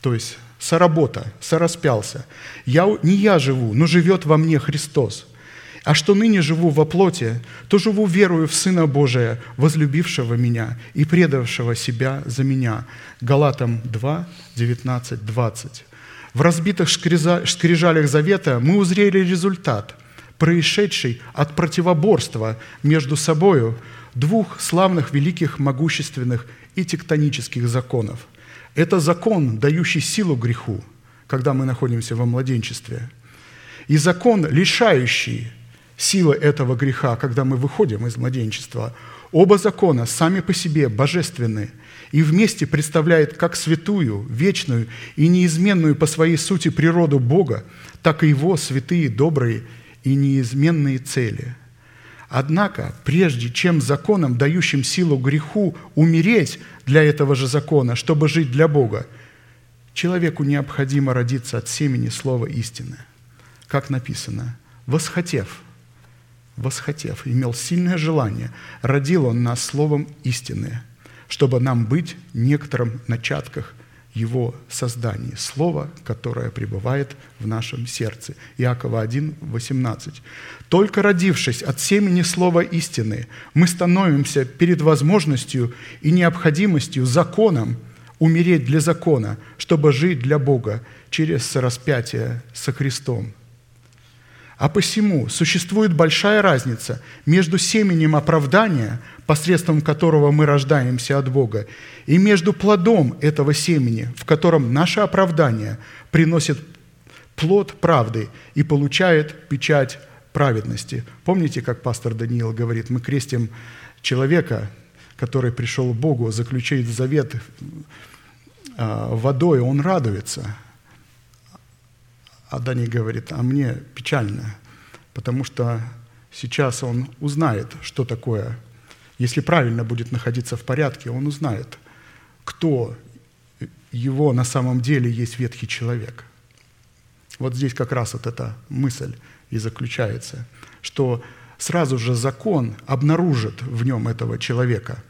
То есть соработа, сораспялся. Я, не я живу, но живет во мне Христос. А что ныне живу во плоти, то живу верою в Сына Божия, возлюбившего меня и предавшего себя за меня. Галатам 2, 19, 20. В разбитых скрижалях завета мы узрели результат, происшедший от противоборства между собою двух славных, великих, могущественных и тектонических законов. Это закон, дающий силу греху, когда мы находимся во младенчестве, и закон, лишающий силы этого греха, когда мы выходим из младенчества. Оба закона сами по себе божественны и вместе представляют как святую, вечную и неизменную по своей сути природу Бога, так и Его святые, добрые и неизменные цели. Однако, прежде чем законом, дающим силу греху, умереть для этого же закона, чтобы жить для Бога, человеку необходимо родиться от семени слова истины. Как написано, восхотев – восхотев, имел сильное желание, родил он нас словом истины, чтобы нам быть некоторым начатках его создания, слово, которое пребывает в нашем сердце. Иакова 1, 18. «Только родившись от семени слова истины, мы становимся перед возможностью и необходимостью законом умереть для закона, чтобы жить для Бога через распятие со Христом». А посему существует большая разница между семенем оправдания, посредством которого мы рождаемся от Бога, и между плодом этого семени, в котором наше оправдание приносит плод правды и получает печать праведности. Помните, как пастор Даниил говорит, мы крестим человека, который пришел к Богу, заключает завет а, водой, он радуется – а Дани говорит, а мне печально, потому что сейчас он узнает, что такое. Если правильно будет находиться в порядке, он узнает, кто его на самом деле есть ветхий человек. Вот здесь как раз вот эта мысль и заключается, что сразу же закон обнаружит в нем этого человека,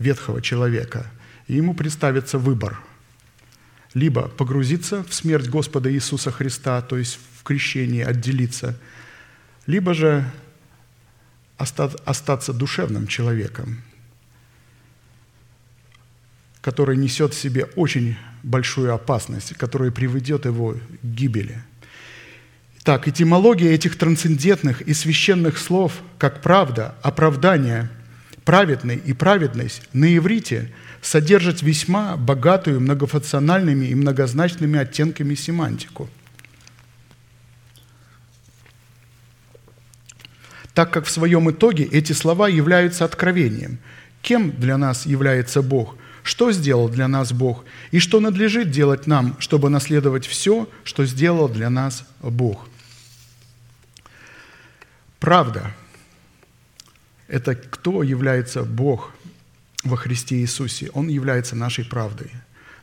ветхого человека, и ему представится выбор – либо погрузиться в смерть Господа Иисуса Христа, то есть в крещении отделиться, либо же остаться душевным человеком, который несет в себе очень большую опасность, которая приведет его к гибели. Так, этимология этих трансцендентных и священных слов, как правда, оправдание, праведный и праведность на иврите – содержит весьма богатую многофункциональными и многозначными оттенками семантику. Так как в своем итоге эти слова являются откровением. Кем для нас является Бог? Что сделал для нас Бог? И что надлежит делать нам, чтобы наследовать все, что сделал для нас Бог? Правда – это кто является Бог – во Христе Иисусе. Он является нашей правдой,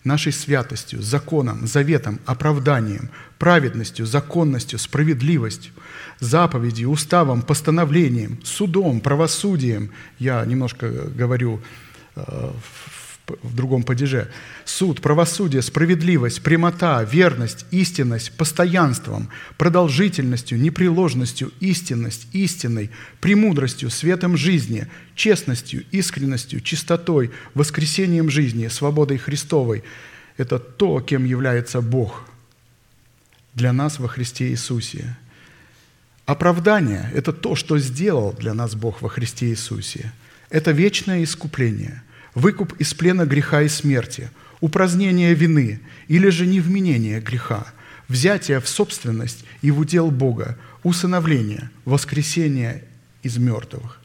нашей святостью, законом, заветом, оправданием, праведностью, законностью, справедливостью, заповедью, уставом, постановлением, судом, правосудием. Я немножко говорю э, в в другом падеже. Суд, правосудие, справедливость, прямота, верность, истинность, постоянством, продолжительностью, непреложностью, истинность, истиной, премудростью, светом жизни, честностью, искренностью, чистотой, воскресением жизни, свободой Христовой. Это то, кем является Бог для нас во Христе Иисусе. Оправдание – это то, что сделал для нас Бог во Христе Иисусе. Это вечное искупление – выкуп из плена греха и смерти, упразднение вины или же невменение греха, взятие в собственность и в удел Бога, усыновление, воскресение из мертвых.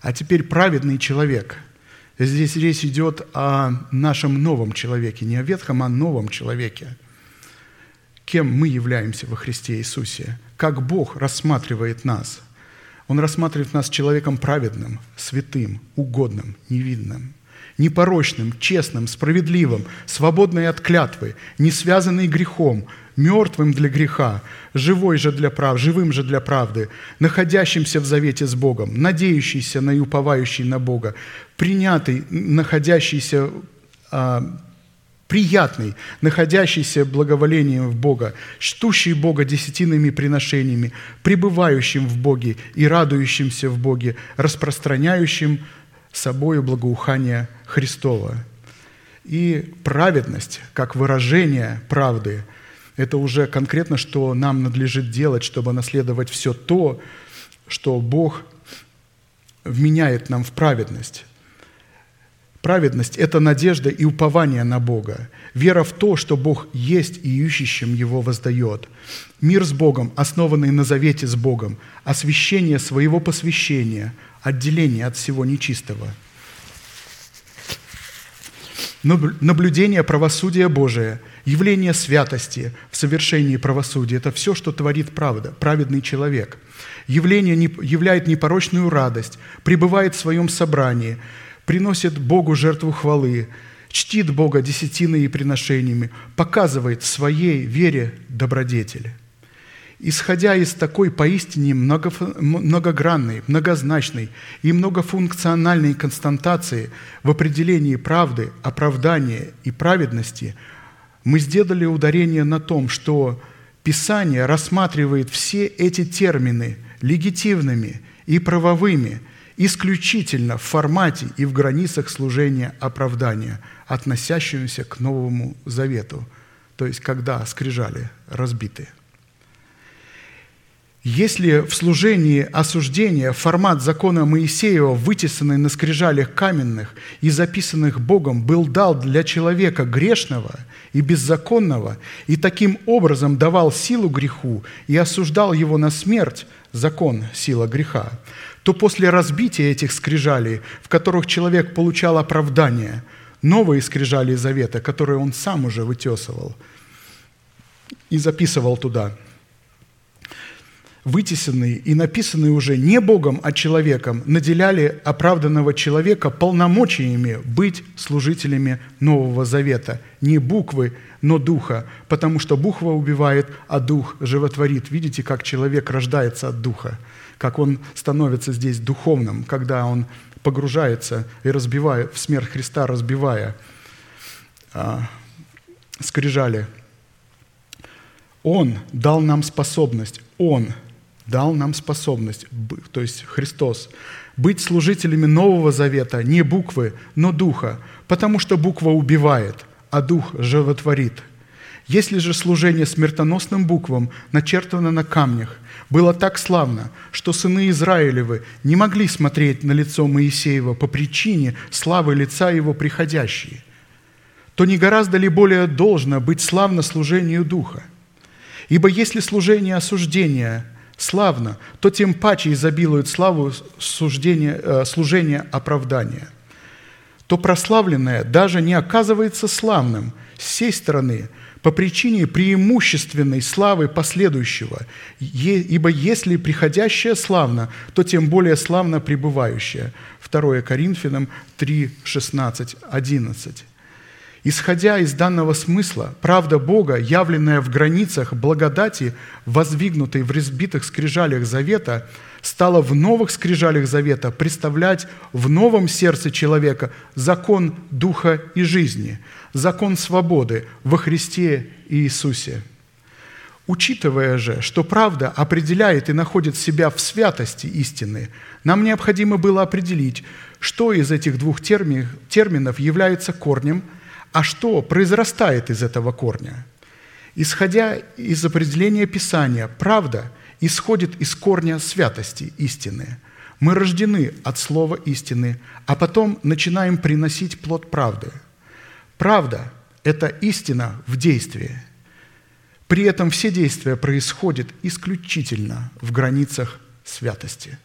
А теперь праведный человек. Здесь речь идет о нашем новом человеке, не о ветхом, а о новом человеке. Кем мы являемся во Христе Иисусе? Как Бог рассматривает нас? Он рассматривает нас человеком праведным, святым, угодным, невинным – непорочным, честным, справедливым, свободный от клятвы, не связанный грехом, мертвым для греха, живой же для прав, живым же для правды, находящимся в завете с Богом, надеющийся на и уповающий на Бога, принятый, находящийся а, приятный, находящийся благоволением в Бога, чтущий Бога десятинными приношениями, пребывающим в Боге и радующимся в Боге, распространяющим собою благоухание Христова. И праведность, как выражение правды, это уже конкретно, что нам надлежит делать, чтобы наследовать все то, что Бог вменяет нам в праведность. Праведность – это надежда и упование на Бога, вера в то, что Бог есть и ищущим Его воздает. Мир с Богом, основанный на завете с Богом, освящение своего посвящения, отделение от всего нечистого. Наблюдение правосудия Божия, явление святости в совершении правосудия – это все, что творит правда, праведный человек. Явление являет непорочную радость, пребывает в своем собрании – приносит Богу жертву хвалы, чтит Бога десятиной и приношениями, показывает своей вере добродетели. Исходя из такой поистине многогранной, многозначной и многофункциональной константации в определении правды, оправдания и праведности, мы сделали ударение на том, что Писание рассматривает все эти термины легитимными и правовыми – исключительно в формате и в границах служения оправдания, относящегося к Новому Завету, то есть когда скрижали разбиты. Если в служении осуждения формат закона Моисеева, вытесанный на скрижалях каменных и записанных Богом, был дал для человека грешного и беззаконного, и таким образом давал силу греху и осуждал его на смерть, закон – сила греха, то после разбития этих скрижалей, в которых человек получал оправдание, новые скрижали завета, которые он сам уже вытесывал и записывал туда, вытесанные и написанные уже не Богом, а человеком, наделяли оправданного человека полномочиями быть служителями Нового Завета. Не буквы, но духа, потому что буква убивает, а дух животворит. Видите, как человек рождается от духа – как он становится здесь духовным, когда он погружается и разбивает, в смерть Христа разбивая а, скрижали. Он дал нам способность, Он дал нам способность, то есть Христос, быть служителями Нового Завета, не буквы, но Духа, потому что буква убивает, а Дух животворит. Если же служение смертоносным буквам начертано на камнях, было так славно, что сыны Израилевы не могли смотреть на лицо Моисеева по причине славы лица его приходящей, то не гораздо ли более должно быть славно служению Духа? Ибо если служение осуждения славно, то тем паче изобилует славу суждения, э, служения оправдания. То прославленное даже не оказывается славным с сей стороны – по причине преимущественной славы последующего, ибо если приходящее славно, то тем более славно пребывающее. 2 Коринфянам 3, 16, 11. Исходя из данного смысла, правда Бога, явленная в границах благодати, воздвигнутой в разбитых скрижалях завета, стала в новых скрижалях завета представлять в новом сердце человека закон духа и жизни – закон свободы во Христе Иисусе. Учитывая же, что правда определяет и находит себя в святости истины, нам необходимо было определить, что из этих двух терминов является корнем, а что произрастает из этого корня. Исходя из определения Писания, правда исходит из корня святости истины. Мы рождены от слова истины, а потом начинаем приносить плод правды – Правда – это истина в действии. При этом все действия происходят исключительно в границах святости.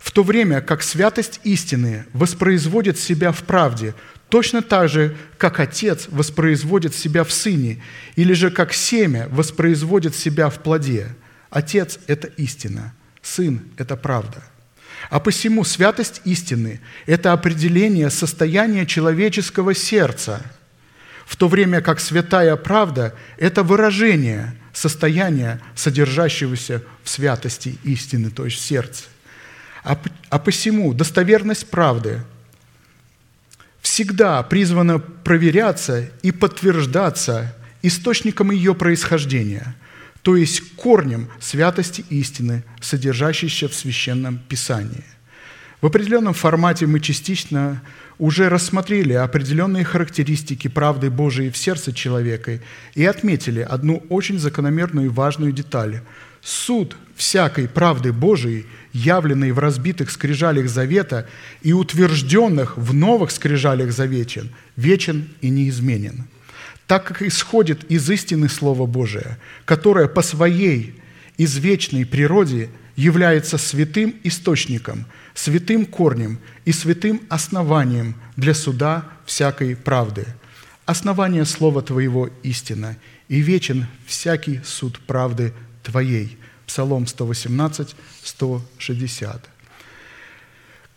В то время как святость истины воспроизводит себя в правде, точно так же, как Отец воспроизводит себя в Сыне, или же как семя воспроизводит себя в плоде. Отец – это истина, Сын – это правда – а посему святость истины – это определение состояния человеческого сердца, в то время как святая правда – это выражение состояния, содержащегося в святости истины, то есть в сердце. А, а посему достоверность правды всегда призвана проверяться и подтверждаться источником ее происхождения, то есть корнем святости истины, содержащейся в Священном Писании. В определенном формате мы частично уже рассмотрели определенные характеристики правды Божией в сердце человека и отметили одну очень закономерную и важную деталь. Суд всякой правды Божией, явленной в разбитых скрижалях завета и утвержденных в новых скрижалях заветен, вечен и неизменен. Так как исходит из истины Слова Божия, которое по своей извечной природе является святым источником – святым корнем и святым основанием для суда всякой правды. Основание Слова Твоего истина, и вечен всякий суд правды Твоей. Псалом 118, 160.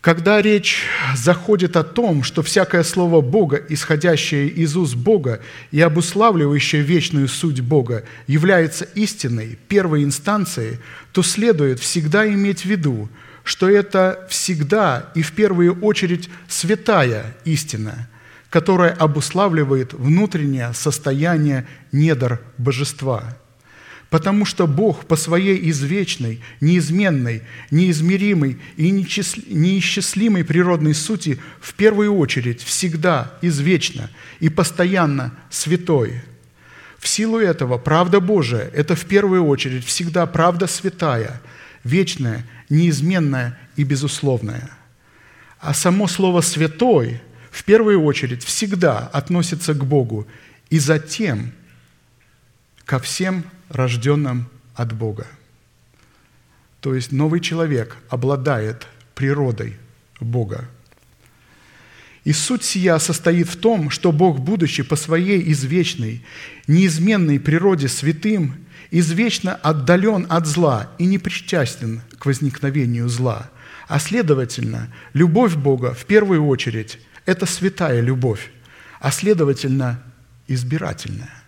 Когда речь заходит о том, что всякое слово Бога, исходящее из уст Бога и обуславливающее вечную суть Бога, является истиной, первой инстанцией, то следует всегда иметь в виду, что это всегда и в первую очередь святая истина, которая обуславливает внутреннее состояние недр божества. Потому что Бог по своей извечной, неизменной, неизмеримой и неисчислимой природной сути в первую очередь всегда извечно и постоянно святой. В силу этого правда Божия – это в первую очередь всегда правда святая, вечная – неизменное и безусловное. А само слово «святой» в первую очередь всегда относится к Богу и затем ко всем рожденным от Бога. То есть новый человек обладает природой Бога. И суть сия состоит в том, что Бог, будучи по своей извечной, неизменной природе святым извечно отдален от зла и не причастен к возникновению зла. А следовательно, любовь Бога в первую очередь – это святая любовь, а следовательно, избирательная.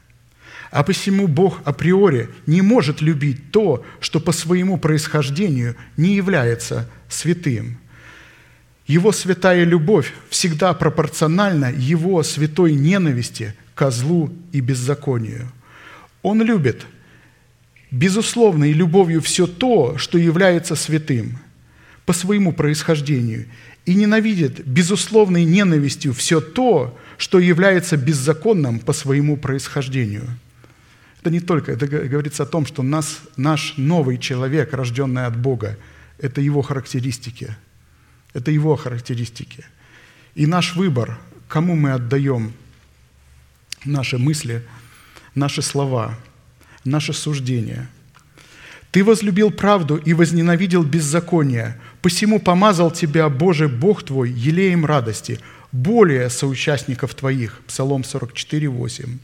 А посему Бог априори не может любить то, что по своему происхождению не является святым. Его святая любовь всегда пропорциональна Его святой ненависти к злу и беззаконию. Он любит – безусловной любовью все то, что является святым по своему происхождению, и ненавидит безусловной ненавистью все то, что является беззаконным по своему происхождению. Это не только, это говорится о том, что нас, наш новый человек, рожденный от Бога, это его характеристики. Это его характеристики. И наш выбор, кому мы отдаем наши мысли, наши слова – наше суждение. Ты возлюбил правду и возненавидел беззаконие, посему помазал тебя, Боже, Бог твой, елеем радости, более соучастников твоих». Псалом 44, 8.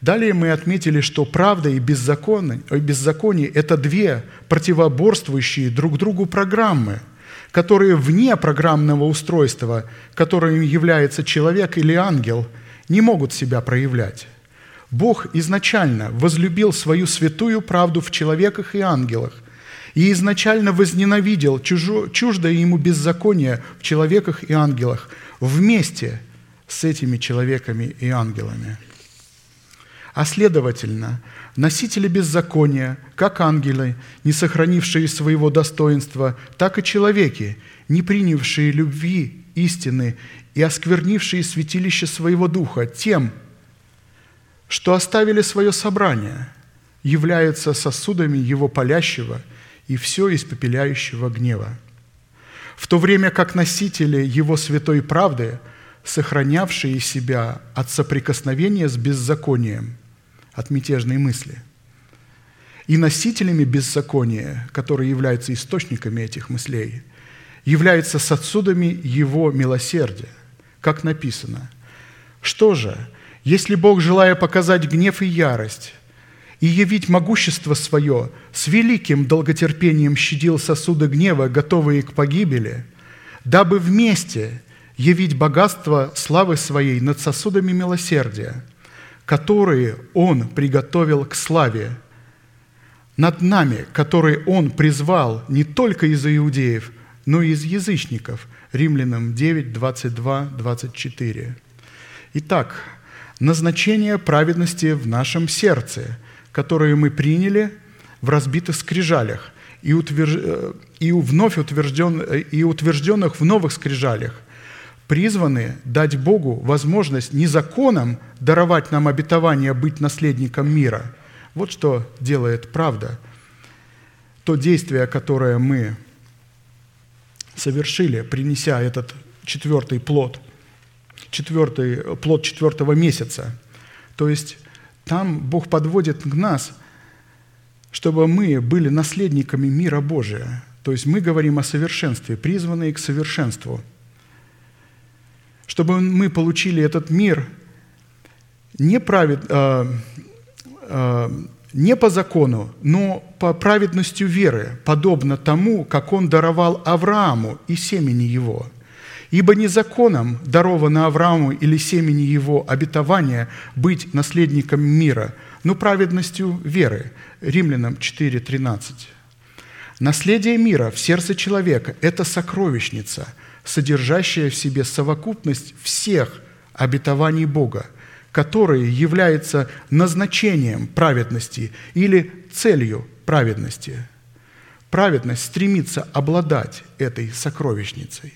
Далее мы отметили, что правда и беззаконие, беззаконие – это две противоборствующие друг другу программы, которые вне программного устройства, которым является человек или ангел, не могут себя проявлять. Бог изначально возлюбил свою святую правду в человеках и ангелах и изначально возненавидел чуждое ему беззаконие в человеках и ангелах вместе с этими человеками и ангелами. А следовательно, носители беззакония, как ангелы, не сохранившие своего достоинства, так и человеки, не принявшие любви истины и осквернившие святилище своего духа тем, что оставили свое собрание, являются сосудами его палящего и все испепеляющего гнева. В то время как носители его святой правды, сохранявшие себя от соприкосновения с беззаконием, от мятежной мысли, и носителями беззакония, которые являются источниками этих мыслей, являются сосудами его милосердия, как написано. Что же – если Бог, желая показать гнев и ярость, и явить могущество свое, с великим долготерпением щадил сосуды гнева, готовые к погибели, дабы вместе явить богатство славы Своей над сосудами милосердия, которые Он приготовил к славе, над нами, которые Он призвал не только из иудеев, но и из язычников. Римлянам 9, 22, 24. Итак, назначение праведности в нашем сердце, которое мы приняли в разбитых скрижалях и, утверж... э, и вновь утвержден... и утвержденных в новых скрижалях, призваны дать Богу возможность не законом даровать нам обетование быть наследником мира. Вот что делает правда. То действие, которое мы совершили, принеся этот четвертый плод, четвертый, плод четвертого месяца. То есть там Бог подводит к нас, чтобы мы были наследниками мира Божия. То есть мы говорим о совершенстве, призванные к совершенству. Чтобы мы получили этот мир не, правед, э, э, не по закону, но по праведностью веры, подобно тому, как он даровал Аврааму и семени его. Ибо не законом даровано Аврааму или семени его обетование быть наследником мира, но праведностью веры. Римлянам 4.13. Наследие мира в сердце человека – это сокровищница, содержащая в себе совокупность всех обетований Бога – которые являются назначением праведности или целью праведности. Праведность стремится обладать этой сокровищницей.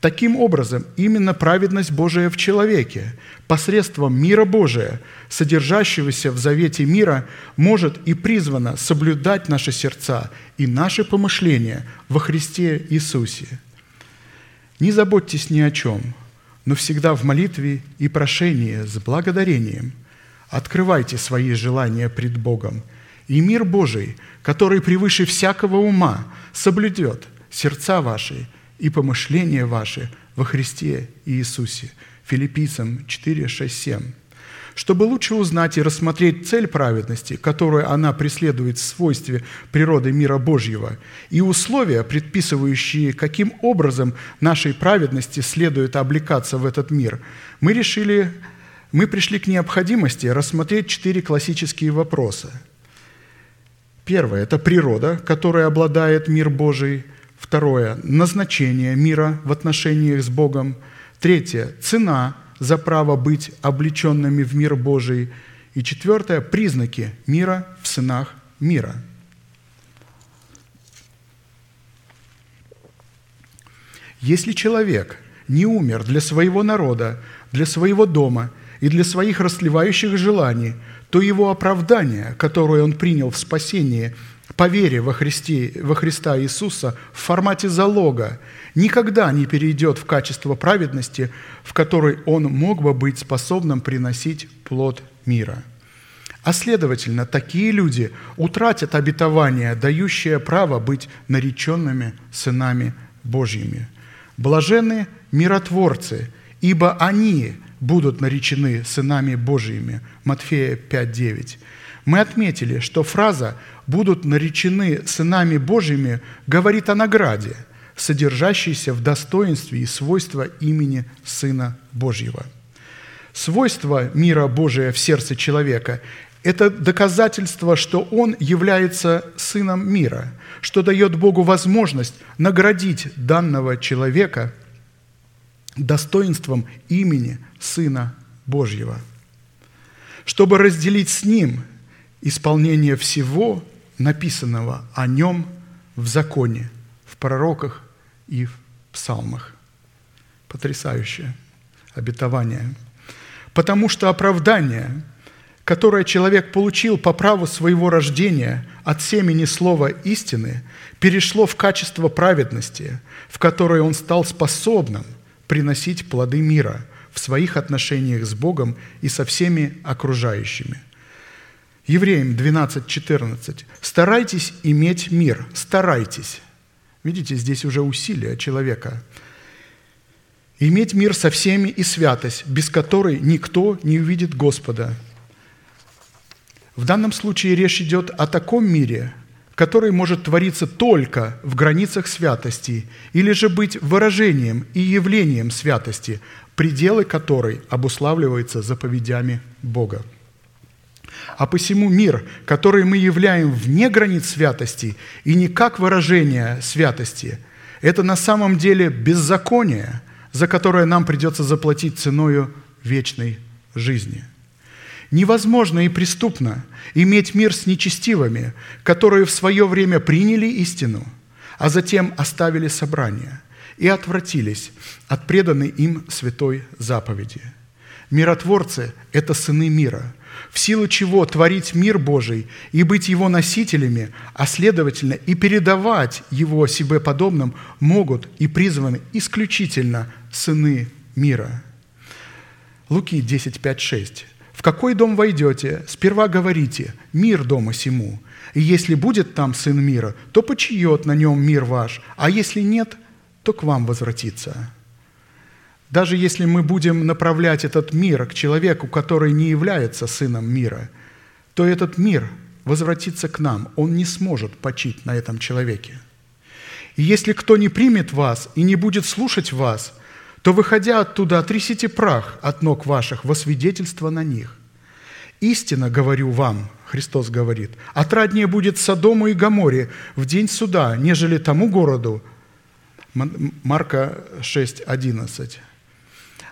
Таким образом, именно праведность Божия в человеке посредством мира Божия, содержащегося в завете мира, может и призвана соблюдать наши сердца и наши помышления во Христе Иисусе. Не заботьтесь ни о чем – но всегда в молитве и прошении с благодарением открывайте свои желания пред Богом, и мир Божий, который превыше всякого ума, соблюдет сердца ваши и помышления ваши во Христе Иисусе. Филиппийцам 4, 6, 7 чтобы лучше узнать и рассмотреть цель праведности, которую она преследует в свойстве природы мира Божьего, и условия, предписывающие, каким образом нашей праведности следует облекаться в этот мир, мы решили, мы пришли к необходимости рассмотреть четыре классические вопроса. Первое – это природа, которой обладает мир Божий. Второе – назначение мира в отношениях с Богом. Третье – цена – за право быть облеченными в мир Божий. И четвертое – признаки мира в сынах мира. Если человек не умер для своего народа, для своего дома и для своих расливающих желаний, то его оправдание, которое он принял в спасении по вере во, Христе, во Христа Иисуса в формате залога никогда не перейдет в качество праведности, в которой он мог бы быть способным приносить плод мира. А следовательно, такие люди утратят обетование, дающее право быть нареченными сынами Божьими. Блаженны миротворцы, ибо они будут наречены сынами Божьими. Матфея 5.9. Мы отметили, что фраза «будут наречены сынами Божьими» говорит о награде, содержащейся в достоинстве и свойства имени Сына Божьего. Свойство мира Божия в сердце человека – это доказательство, что он является сыном мира, что дает Богу возможность наградить данного человека достоинством имени Сына Божьего, чтобы разделить с ним – исполнение всего написанного о нем в законе, в пророках и в псалмах. Потрясающее обетование. Потому что оправдание, которое человек получил по праву своего рождения от семени слова истины, перешло в качество праведности, в которое он стал способным приносить плоды мира в своих отношениях с Богом и со всеми окружающими. Евреям 12:14. Старайтесь иметь мир, старайтесь. Видите, здесь уже усилия человека. Иметь мир со всеми и святость, без которой никто не увидит Господа. В данном случае речь идет о таком мире, который может твориться только в границах святости или же быть выражением и явлением святости, пределы которой обуславливаются заповедями Бога. А посему мир, который мы являем вне границ святости и не как выражение святости, это на самом деле беззаконие, за которое нам придется заплатить ценою вечной жизни. Невозможно и преступно иметь мир с нечестивыми, которые в свое время приняли истину, а затем оставили собрание и отвратились от преданной им святой заповеди. Миротворцы – это сыны мира – в силу чего творить мир Божий и быть его носителями, а следовательно и передавать его себе подобным могут и призваны исключительно сыны мира. Луки 10, 5, 6. «В какой дом войдете, сперва говорите, мир дома сему, и если будет там сын мира, то почиет на нем мир ваш, а если нет, то к вам возвратится». Даже если мы будем направлять этот мир к человеку, который не является сыном мира, то этот мир возвратится к нам. Он не сможет почить на этом человеке. И если кто не примет вас и не будет слушать вас, то, выходя оттуда, отрисите прах от ног ваших во свидетельство на них. Истинно говорю вам, Христос говорит, отраднее будет Содому и Гаморе в день суда, нежели тому городу. Марка 6, 11.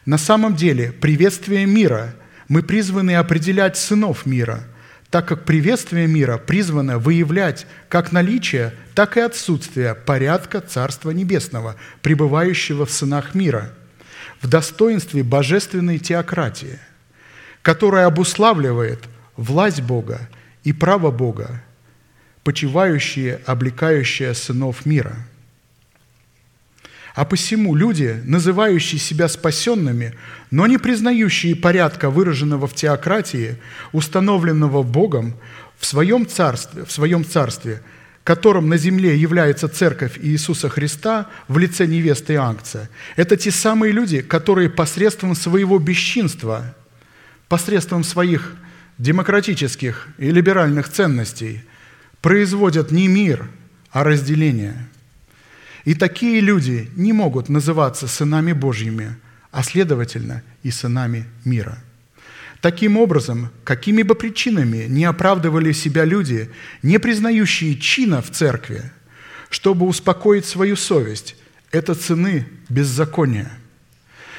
На самом деле, приветствие мира. Мы призваны определять сынов мира, так как приветствие мира призвано выявлять как наличие, так и отсутствие порядка Царства Небесного, пребывающего в сынах мира, в достоинстве божественной теократии, которая обуславливает власть Бога и право Бога, почивающие, облекающие сынов мира – а посему люди, называющие себя спасенными, но не признающие порядка, выраженного в теократии, установленного Богом в своем царстве, в своем царстве, которым на земле является церковь Иисуса Христа в лице невесты Ангца, это те самые люди, которые посредством своего бесчинства, посредством своих демократических и либеральных ценностей производят не мир, а разделение – и такие люди не могут называться сынами Божьими, а следовательно и сынами мира. Таким образом, какими бы причинами не оправдывали себя люди, не признающие чина в церкви, чтобы успокоить свою совесть, это цены беззакония.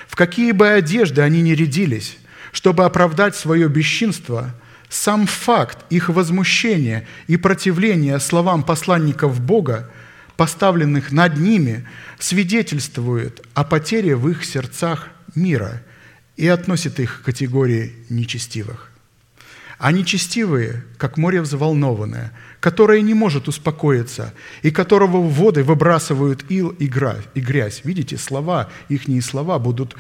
В какие бы одежды они ни рядились, чтобы оправдать свое бесчинство, сам факт их возмущения и противления словам посланников Бога поставленных над ними, свидетельствует о потере в их сердцах мира и относит их к категории нечестивых. А нечестивые, как море взволнованное, которое не может успокоиться, и которого воды выбрасывают ил и грязь. Видите, слова, их слова будут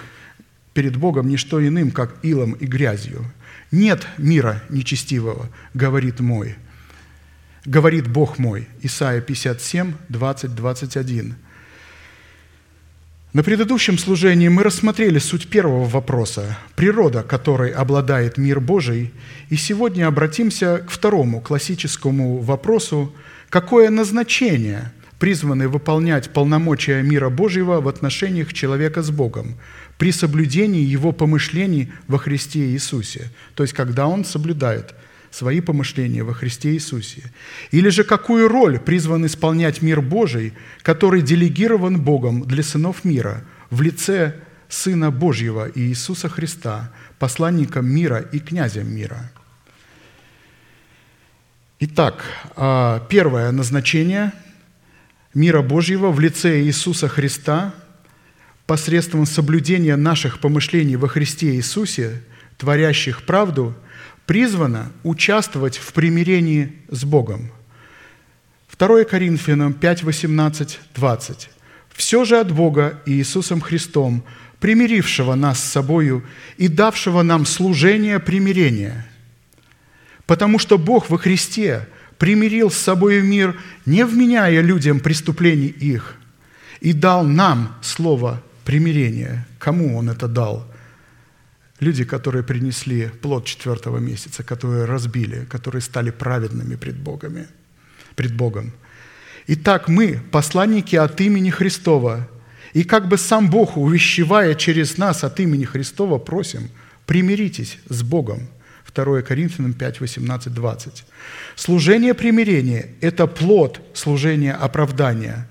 перед Богом не что иным, как илом и грязью. «Нет мира нечестивого, — говорит мой, говорит Бог мой. Исайя 57, 20, 21. На предыдущем служении мы рассмотрели суть первого вопроса – природа, которой обладает мир Божий, и сегодня обратимся к второму классическому вопросу – какое назначение призваны выполнять полномочия мира Божьего в отношениях человека с Богом при соблюдении его помышлений во Христе Иисусе, то есть когда он соблюдает – свои помышления во Христе Иисусе? Или же какую роль призван исполнять мир Божий, который делегирован Богом для сынов мира в лице Сына Божьего Иисуса Христа, посланником мира и князем мира? Итак, а, первое назначение мира Божьего в лице Иисуса Христа посредством соблюдения наших помышлений во Христе Иисусе, творящих правду – призвана участвовать в примирении с Богом. 2 Коринфянам 5, 18, 20. «Все же от Бога и Иисусом Христом, примирившего нас с собою и давшего нам служение примирения. Потому что Бог во Христе примирил с собой мир, не вменяя людям преступлений их, и дал нам слово примирения. Кому Он это дал? Люди, которые принесли плод четвертого месяца, которые разбили, которые стали праведными пред Богами. пред Богом. Итак, мы, посланники от имени Христова, и как бы сам Бог, увещевая через нас от имени Христова, просим, примиритесь с Богом. 2 Коринфянам 5, 18, 20. Служение примирения – это плод служения оправдания.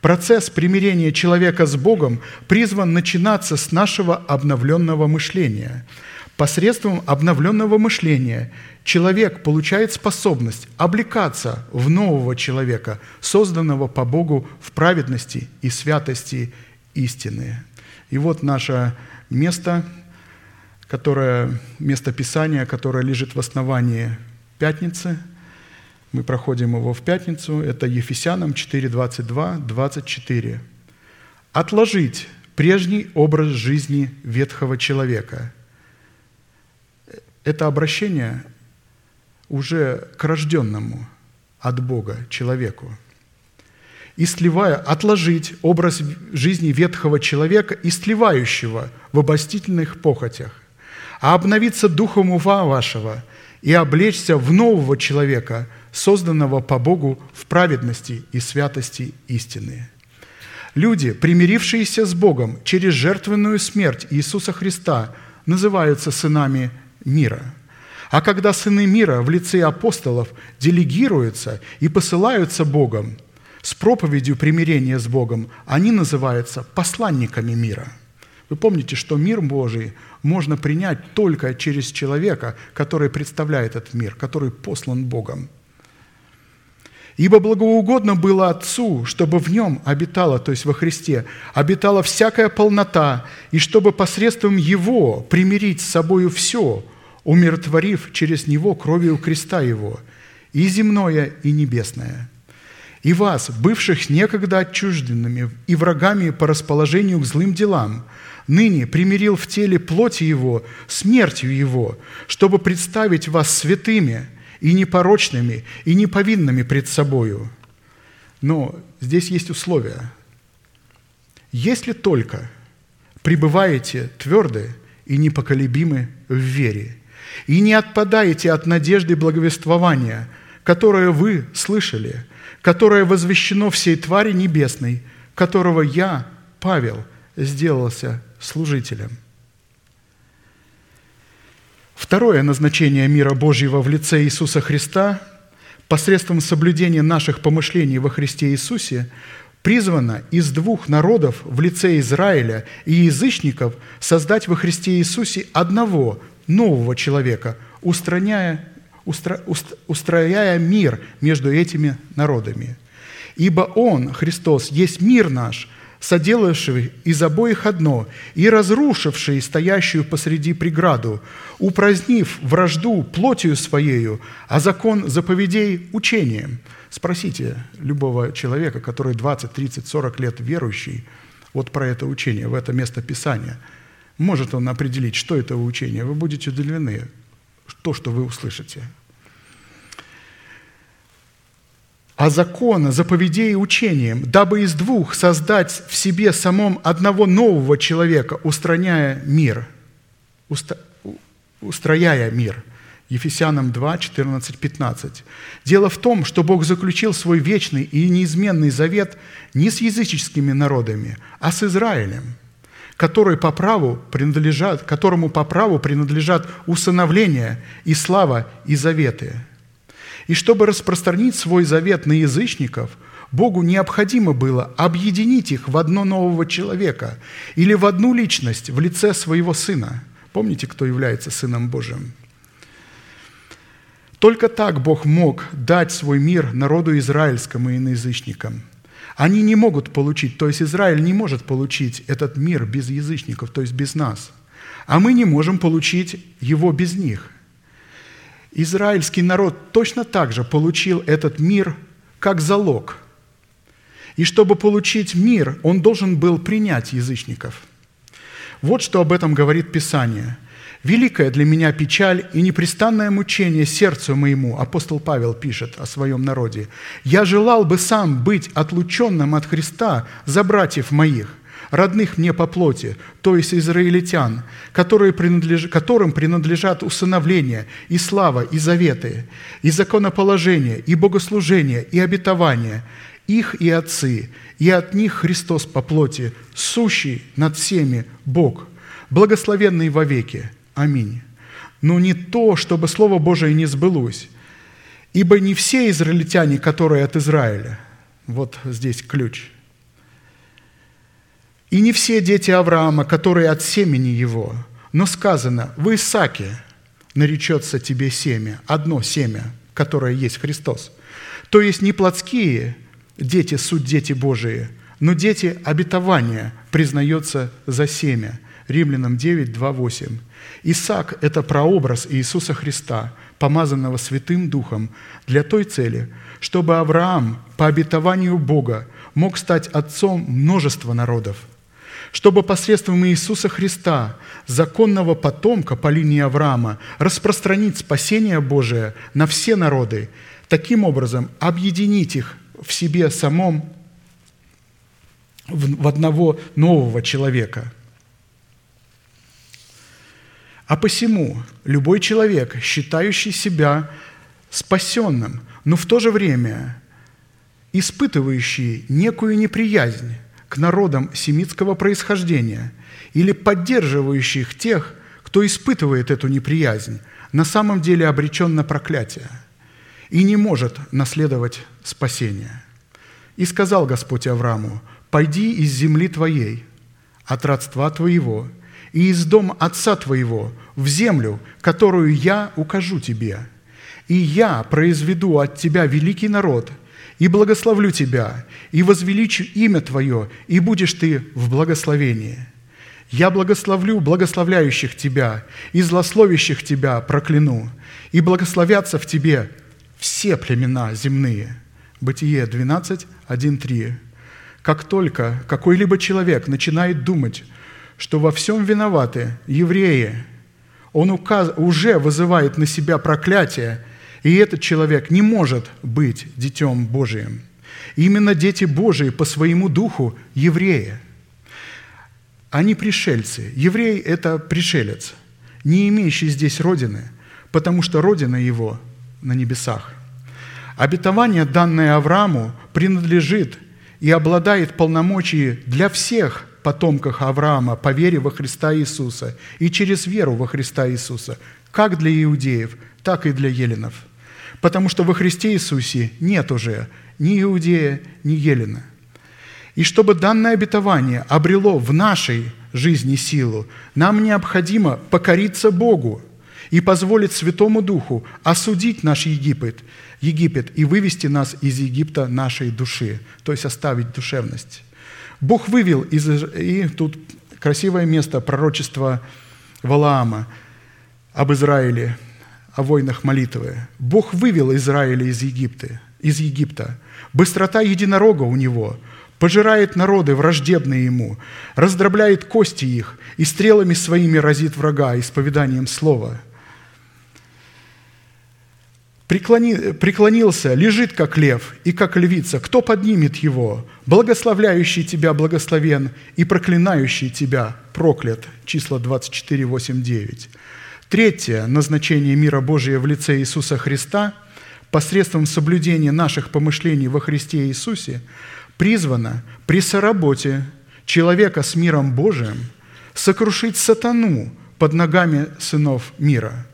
Процесс примирения человека с Богом призван начинаться с нашего обновленного мышления. Посредством обновленного мышления человек получает способность облекаться в нового человека, созданного по Богу в праведности и святости истины. И вот наше место, которое, место Писания, которое лежит в основании пятницы. Мы проходим его в пятницу. Это Ефесянам 4, 22, 24. «Отложить прежний образ жизни ветхого человека». Это обращение уже к рожденному от Бога человеку – и сливая, отложить образ жизни ветхого человека и сливающего в обостительных похотях, а обновиться духом ума вашего и облечься в нового человека, созданного по Богу в праведности и святости истины. Люди, примирившиеся с Богом через жертвенную смерть Иисуса Христа, называются сынами мира – а когда сыны мира в лице апостолов делегируются и посылаются Богом – с проповедью примирения с Богом, они называются посланниками мира. Вы помните, что мир Божий можно принять только через человека, который представляет этот мир, который послан Богом. Ибо благоугодно было Отцу, чтобы в нем обитала, то есть во Христе, обитала всякая полнота, и чтобы посредством Его примирить с собою все, умиротворив через Него кровью креста Его, и земное, и небесное – и вас, бывших некогда отчужденными и врагами по расположению к злым делам, ныне примирил в теле плоти Его, смертью Его, чтобы представить вас святыми и непорочными и неповинными пред собою. Но здесь есть условия. Если только пребываете тверды и непоколебимы в вере, и не отпадаете от надежды благовествования, которое вы слышали – которое возвещено всей твари небесной, которого я, Павел, сделался служителем. Второе назначение мира Божьего в лице Иисуса Христа посредством соблюдения наших помышлений во Христе Иисусе призвано из двух народов в лице Израиля и язычников создать во Христе Иисусе одного нового человека, устраняя устро, устрояя мир между этими народами. Ибо Он, Христос, есть мир наш, соделавший из обоих одно и разрушивший стоящую посреди преграду, упразднив вражду плотью своею, а закон заповедей учением. Спросите любого человека, который 20, 30, 40 лет верующий, вот про это учение, в это место Писания. Может он определить, что это учение? Вы будете удивлены, то, что вы услышите – а закона, заповедей и учением, дабы из двух создать в себе самом одного нового человека, устраняя мир, уста, устрояя мир. Ефесянам 2, 14, 15. Дело в том, что Бог заключил свой вечный и неизменный завет не с языческими народами, а с Израилем, который по праву принадлежат, которому по праву принадлежат усыновление и слава и заветы – и чтобы распространить свой завет на язычников, Богу необходимо было объединить их в одно нового человека или в одну личность в лице своего Сына. Помните, кто является Сыном Божьим? Только так Бог мог дать свой мир народу израильскому и язычникам. Они не могут получить, то есть Израиль не может получить этот мир без язычников, то есть без нас. А мы не можем получить его без них – израильский народ точно так же получил этот мир как залог. И чтобы получить мир, он должен был принять язычников. Вот что об этом говорит Писание. «Великая для меня печаль и непрестанное мучение сердцу моему», апостол Павел пишет о своем народе, «я желал бы сам быть отлученным от Христа за братьев моих, родных мне по плоти, то есть израильтян, которые принадлеж... которым принадлежат усыновление, и слава, и заветы, и законоположение, и богослужение, и обетование, их и отцы, и от них Христос по плоти, сущий над всеми Бог, благословенный вовеки. Аминь. Но не то, чтобы Слово Божие не сбылось, ибо не все израильтяне, которые от Израиля, вот здесь ключ – и не все дети Авраама, которые от семени его, но сказано, в Исааке наречется тебе семя, одно семя, которое есть Христос. То есть не плотские дети, суть дети Божии, но дети обетования признается за семя. Римлянам 9, 2, 8. Исаак – это прообраз Иисуса Христа, помазанного Святым Духом, для той цели, чтобы Авраам по обетованию Бога мог стать отцом множества народов – чтобы посредством Иисуса Христа, законного потомка по линии Авраама, распространить спасение Божие на все народы, таким образом объединить их в себе самом в одного нового человека. А посему любой человек, считающий себя спасенным, но в то же время испытывающий некую неприязнь, к народам семитского происхождения или поддерживающих тех, кто испытывает эту неприязнь, на самом деле обречен на проклятие и не может наследовать спасение. И сказал Господь Аврааму, «Пойди из земли твоей, от родства твоего, и из дома отца твоего в землю, которую я укажу тебе, и я произведу от тебя великий народ – и благословлю тебя, и возвеличу имя Твое, и будешь ты в благословении. Я благословлю благословляющих тебя, и злословящих тебя прокляну, и благословятся в тебе все племена земные». Бытие 12, 1, 3. Как только какой-либо человек начинает думать, что во всем виноваты евреи, он указ, уже вызывает на себя проклятие и этот человек не может быть детем Божиим. Именно дети Божии по своему духу – евреи. Они пришельцы. Еврей – это пришелец, не имеющий здесь родины, потому что родина его на небесах. Обетование, данное Аврааму, принадлежит и обладает полномочий для всех потомков Авраама по вере во Христа Иисуса и через веру во Христа Иисуса, как для иудеев, так и для еленов – потому что во Христе Иисусе нет уже ни иудея, ни елена. И чтобы данное обетование обрело в нашей жизни силу, нам необходимо покориться Богу и позволить Святому Духу осудить наш Египет, Египет и вывести нас из Египта нашей души, то есть оставить душевность. Бог вывел из... И тут красивое место пророчества Валаама об Израиле – о войнах молитвы. Бог вывел Израиля из Египта, из Египта. Быстрота единорога у него пожирает народы, враждебные ему, раздробляет кости их и стрелами своими разит врага исповеданием слова. Преклони, преклонился, лежит, как лев и как львица. Кто поднимет его? Благословляющий тебя благословен и проклинающий тебя проклят. Числа 24, 8, 9. Третье назначение мира Божия в лице Иисуса Христа посредством соблюдения наших помышлений во Христе Иисусе призвано при соработе человека с миром Божиим сокрушить сатану под ногами сынов мира.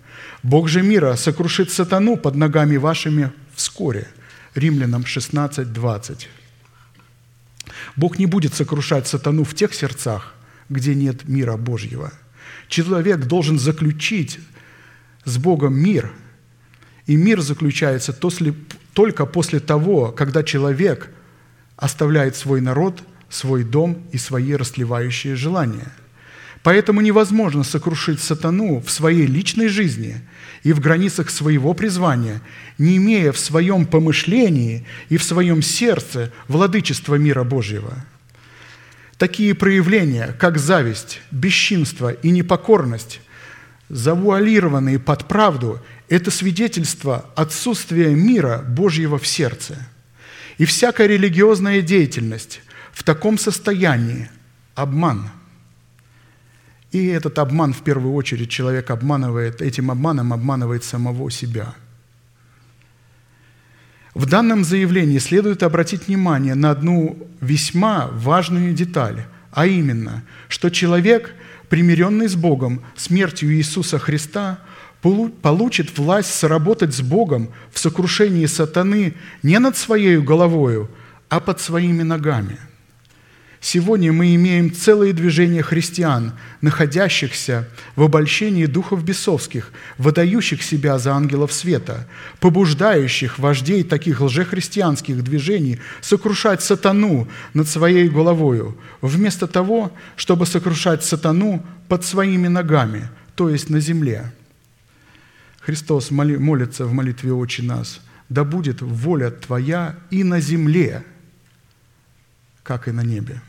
Бог же мира сокрушит сатану под ногами вашими вскоре. Римлянам 16, 20. Бог не будет сокрушать сатану в тех сердцах, где нет мира Божьего – Человек должен заключить с Богом мир. И мир заключается только после того, когда человек оставляет свой народ, свой дом и свои расливающие желания. Поэтому невозможно сокрушить сатану в своей личной жизни и в границах своего призвания, не имея в своем помышлении и в своем сердце владычества мира Божьего – Такие проявления, как зависть, бесчинство и непокорность, завуалированные под правду, это свидетельство отсутствия мира Божьего в сердце. И всякая религиозная деятельность в таком состоянии обман. И этот обман, в первую очередь, человек обманывает, этим обманом обманывает самого себя. В данном заявлении следует обратить внимание на одну весьма важную деталь, а именно, что человек, примиренный с Богом смертью Иисуса Христа, получит власть сработать с Богом в сокрушении сатаны не над своей головою, а под своими ногами – Сегодня мы имеем целое движение христиан, находящихся в обольщении духов бесовских, выдающих себя за ангелов света, побуждающих вождей таких лжехристианских движений сокрушать сатану над своей головою, вместо того, чтобы сокрушать сатану под своими ногами, то есть на земле. Христос молится в молитве «Отче нас», «Да будет воля Твоя и на земле, как и на небе».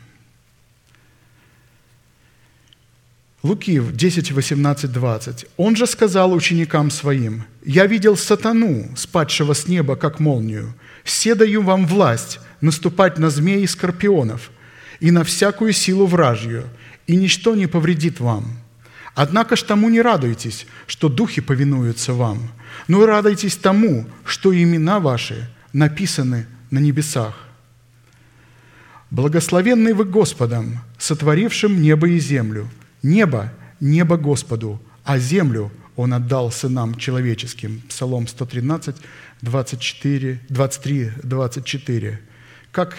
Луки 10, 18, 20. «Он же сказал ученикам своим, «Я видел сатану, спадшего с неба, как молнию. Все даю вам власть наступать на змеи и скорпионов и на всякую силу вражью, и ничто не повредит вам. Однако ж тому не радуйтесь, что духи повинуются вам, но радуйтесь тому, что имена ваши написаны на небесах. Благословенный вы Господом, сотворившим небо и землю – Небо – небо Господу, а землю Он отдал сынам человеческим. Псалом 113, 24, 23, 24. Как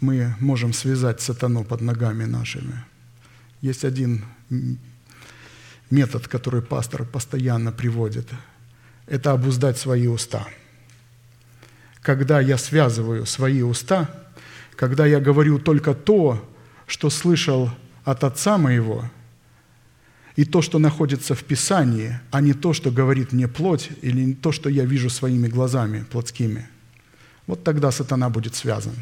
мы можем связать сатану под ногами нашими? Есть один метод, который пастор постоянно приводит. Это обуздать свои уста. Когда я связываю свои уста, когда я говорю только то, что слышал от Отца моего, и то, что находится в Писании, а не то, что говорит мне плоть, или не то, что я вижу своими глазами плотскими. Вот тогда сатана будет связан.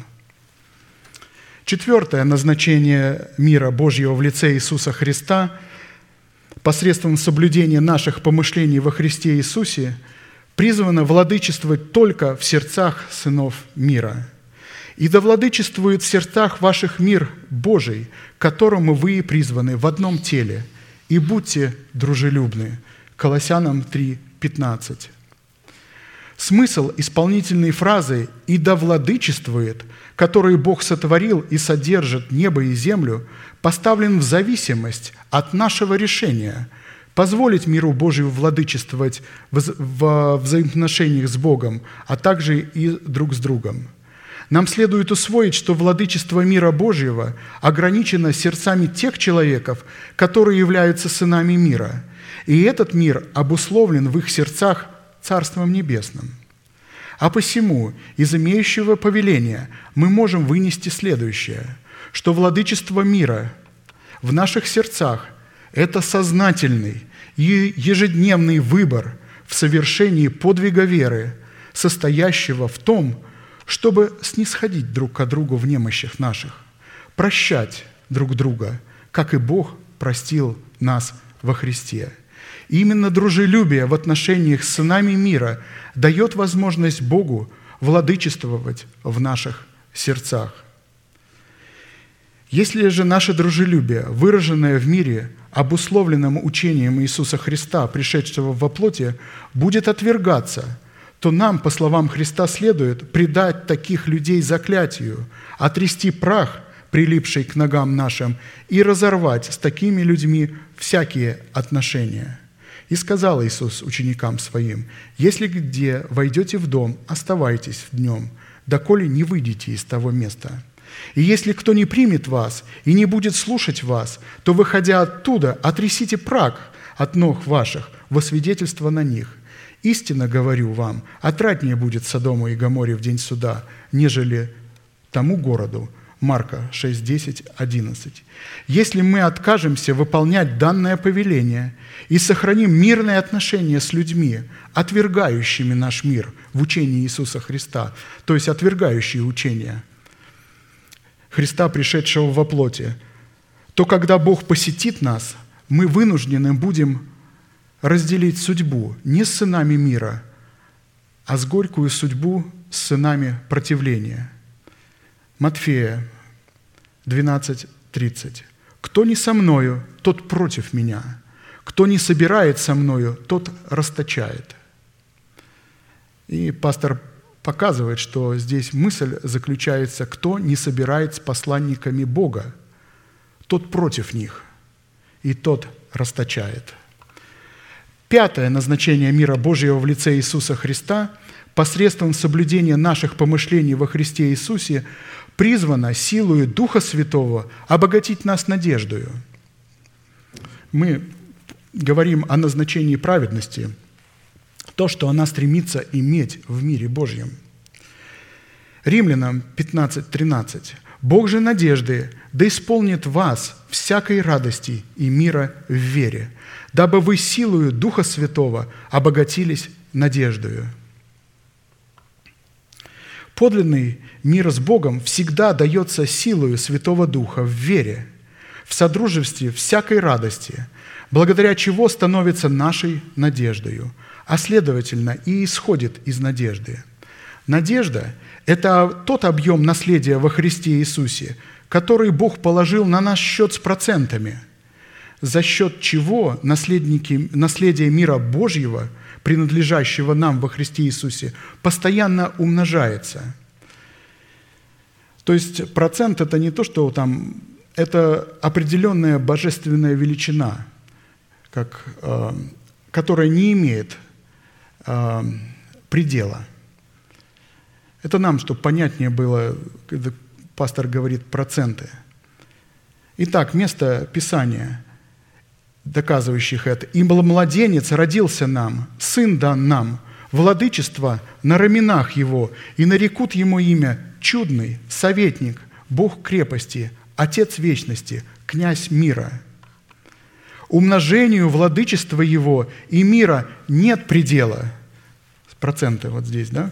Четвертое назначение мира Божьего в лице Иисуса Христа посредством соблюдения наших помышлений во Христе Иисусе призвано владычествовать только в сердцах сынов мира – и да владычествует в сердцах ваших мир Божий, которому вы призваны в одном теле, и будьте дружелюбны». Колоссянам 3, 15. Смысл исполнительной фразы «и да владычествует», который Бог сотворил и содержит небо и землю, поставлен в зависимость от нашего решения позволить миру Божию владычествовать в взаимоотношениях с Богом, а также и друг с другом – нам следует усвоить, что владычество мира Божьего ограничено сердцами тех человеков, которые являются сынами мира, и этот мир обусловлен в их сердцах Царством Небесным. А посему из имеющего повеления мы можем вынести следующее, что владычество мира в наших сердцах – это сознательный и ежедневный выбор в совершении подвига веры, состоящего в том, чтобы снисходить друг к другу в немощах наших, прощать друг друга, как и Бог простил нас во Христе. И именно дружелюбие в отношениях с сынами мира дает возможность Богу владычествовать в наших сердцах. Если же наше дружелюбие, выраженное в мире, обусловленным учением Иисуса Христа, пришедшего во плоти, будет отвергаться – то нам, по словам Христа, следует предать таких людей заклятию, отрести прах, прилипший к ногам нашим, и разорвать с такими людьми всякие отношения. И сказал Иисус ученикам Своим, «Если где войдете в дом, оставайтесь в днем, доколе не выйдете из того места. И если кто не примет вас и не будет слушать вас, то, выходя оттуда, отрисите прах от ног ваших во свидетельство на них. Истинно говорю вам, отраднее будет Содому и Гаморе в день суда, нежели тому городу». Марка 6, 10, 11. «Если мы откажемся выполнять данное повеление и сохраним мирные отношения с людьми, отвергающими наш мир в учении Иисуса Христа, то есть отвергающие учения Христа, пришедшего во плоти, то когда Бог посетит нас, мы вынуждены будем разделить судьбу не с сынами мира, а с горькую судьбу с сынами противления. Матфея 12, 30. «Кто не со мною, тот против меня. Кто не собирает со мною, тот расточает». И пастор показывает, что здесь мысль заключается, кто не собирает с посланниками Бога, тот против них, и тот расточает. Пятое назначение мира Божьего в лице Иисуса Христа посредством соблюдения наших помышлений во Христе Иисусе призвано силою Духа Святого обогатить нас надеждою. Мы говорим о назначении праведности, то, что она стремится иметь в мире Божьем. Римлянам 15.13. «Бог же надежды да исполнит вас всякой радости и мира в вере, дабы вы силою Духа Святого обогатились надеждою». Подлинный мир с Богом всегда дается силою Святого Духа в вере, в содружестве всякой радости, благодаря чего становится нашей надеждою, а следовательно и исходит из надежды. Надежда – это тот объем наследия во Христе Иисусе, который Бог положил на наш счет с процентами, за счет чего наследники, наследие мира Божьего – принадлежащего нам во Христе Иисусе, постоянно умножается. То есть процент – это не то, что там, это определенная божественная величина, как, э, которая не имеет э, предела. Это нам, чтобы понятнее было, когда пастор говорит проценты. Итак, место Писания – доказывающих это. «И младенец родился нам, сын дан нам, владычество на раменах его, и нарекут ему имя чудный, советник, Бог крепости, Отец вечности, князь мира». Умножению владычества его и мира нет предела. Проценты вот здесь, да?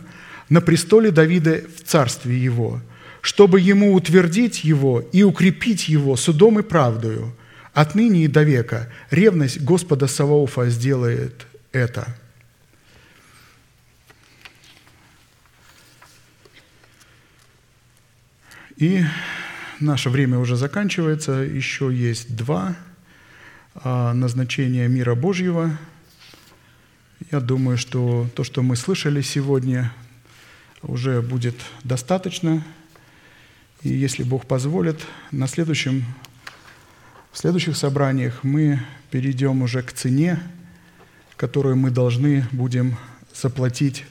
На престоле Давида в царстве его, чтобы ему утвердить его и укрепить его судом и правдою – Отныне и до века ревность Господа Саваофа сделает это. И наше время уже заканчивается. Еще есть два а, назначения мира Божьего. Я думаю, что то, что мы слышали сегодня, уже будет достаточно. И если Бог позволит, на следующем в следующих собраниях мы перейдем уже к цене, которую мы должны будем заплатить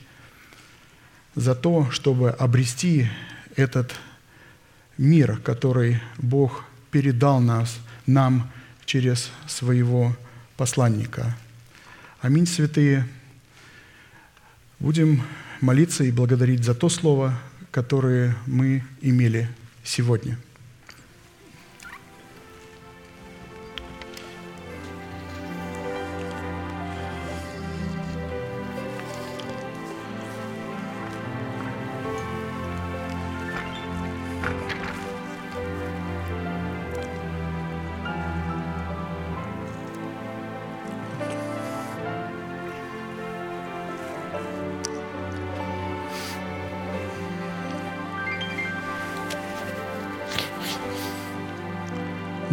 за то, чтобы обрести этот мир, который Бог передал нас, нам через своего посланника. Аминь, святые. Будем молиться и благодарить за то слово, которое мы имели сегодня.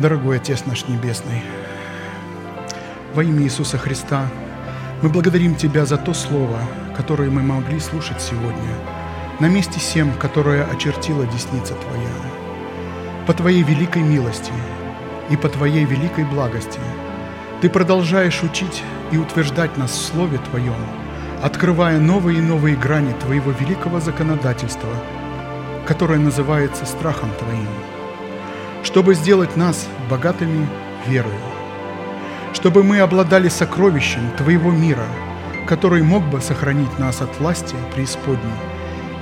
Дорогой Отец наш Небесный, во имя Иисуса Христа мы благодарим Тебя за то Слово, которое мы могли слушать сегодня, на месте всем, которое очертила десница Твоя. По Твоей великой милости и по Твоей великой благости Ты продолжаешь учить и утверждать нас в Слове Твоем, открывая новые и новые грани Твоего великого законодательства, которое называется страхом Твоим – чтобы сделать нас богатыми верою, чтобы мы обладали сокровищем Твоего мира, который мог бы сохранить нас от власти преисподней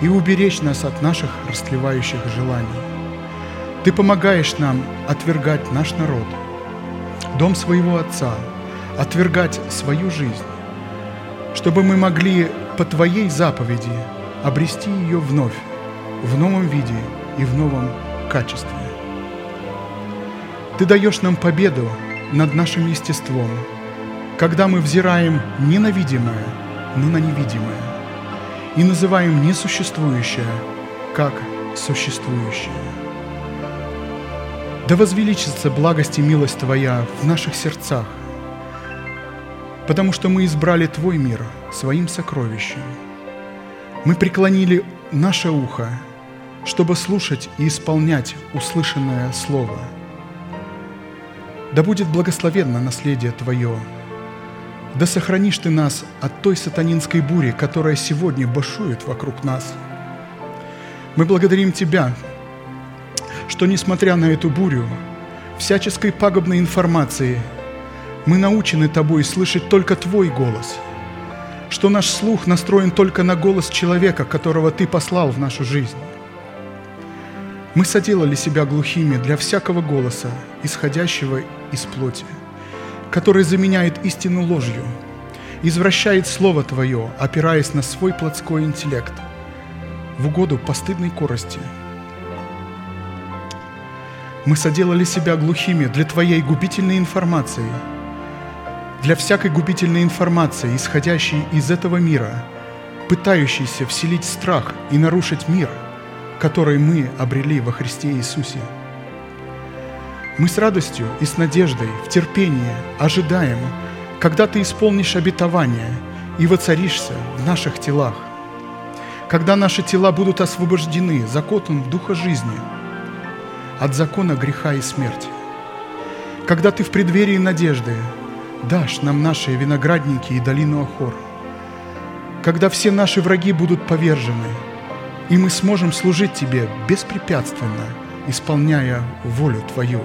и уберечь нас от наших растлевающих желаний. Ты помогаешь нам отвергать наш народ, дом своего Отца, отвергать свою жизнь, чтобы мы могли по Твоей заповеди обрести ее вновь, в новом виде и в новом качестве. Ты даешь нам победу над нашим естеством, когда мы взираем не на видимое, но на невидимое, и называем несуществующее как существующее. Да возвеличится благость и милость Твоя в наших сердцах, потому что мы избрали Твой мир своим сокровищем. Мы преклонили наше ухо, чтобы слушать и исполнять услышанное Слово. Да будет благословенно наследие Твое. Да сохранишь Ты нас от той сатанинской бури, которая сегодня бушует вокруг нас. Мы благодарим Тебя, что, несмотря на эту бурю, всяческой пагубной информации, мы научены Тобой слышать только Твой голос, что наш слух настроен только на голос человека, которого Ты послал в нашу жизнь. Мы соделали себя глухими для всякого голоса, исходящего из плоти, который заменяет истину ложью, извращает Слово Твое, опираясь на свой плотской интеллект, в угоду постыдной корости – мы соделали себя глухими для Твоей губительной информации, для всякой губительной информации, исходящей из этого мира, пытающейся вселить страх и нарушить мир, который мы обрели во Христе Иисусе. Мы с радостью и с надеждой, в терпении ожидаем, когда Ты исполнишь обетование и воцаришься в наших телах, когда наши тела будут освобождены законом Духа жизни – от закона греха и смерти. Когда Ты в преддверии надежды дашь нам наши виноградники и долину Охор, когда все наши враги будут повержены, и мы сможем служить Тебе беспрепятственно, исполняя волю Твою.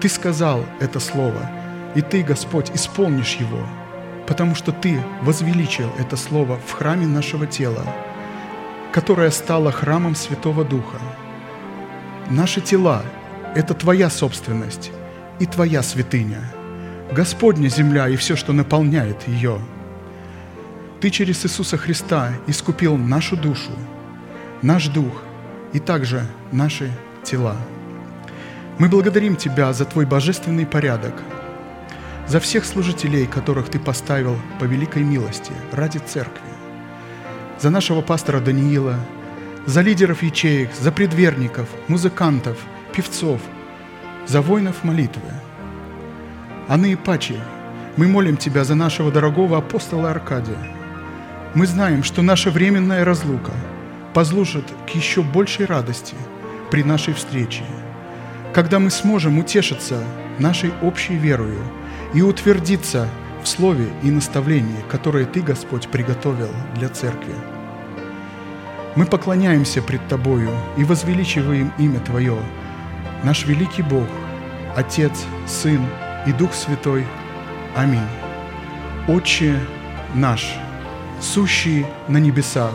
Ты сказал это слово, и Ты, Господь, исполнишь его, потому что Ты возвеличил это слово в храме нашего тела, которое стало храмом Святого Духа – Наши тела – это Твоя собственность и Твоя святыня. Господня земля и все, что наполняет ее. Ты через Иисуса Христа искупил нашу душу, наш дух и также наши тела. Мы благодарим Тебя за Твой божественный порядок, за всех служителей, которых Ты поставил по великой милости ради Церкви, за нашего пастора Даниила – за лидеров ячеек, за предверников, музыкантов, певцов, за воинов молитвы. А наипаче мы молим Тебя за нашего дорогого апостола Аркадия. Мы знаем, что наша временная разлука послужит к еще большей радости при нашей встрече, когда мы сможем утешиться нашей общей верою и утвердиться в слове и наставлении, которое Ты, Господь, приготовил для Церкви. Мы поклоняемся пред Тобою и возвеличиваем имя Твое, наш великий Бог, Отец, Сын и Дух Святой. Аминь. Отче наш, сущий на небесах,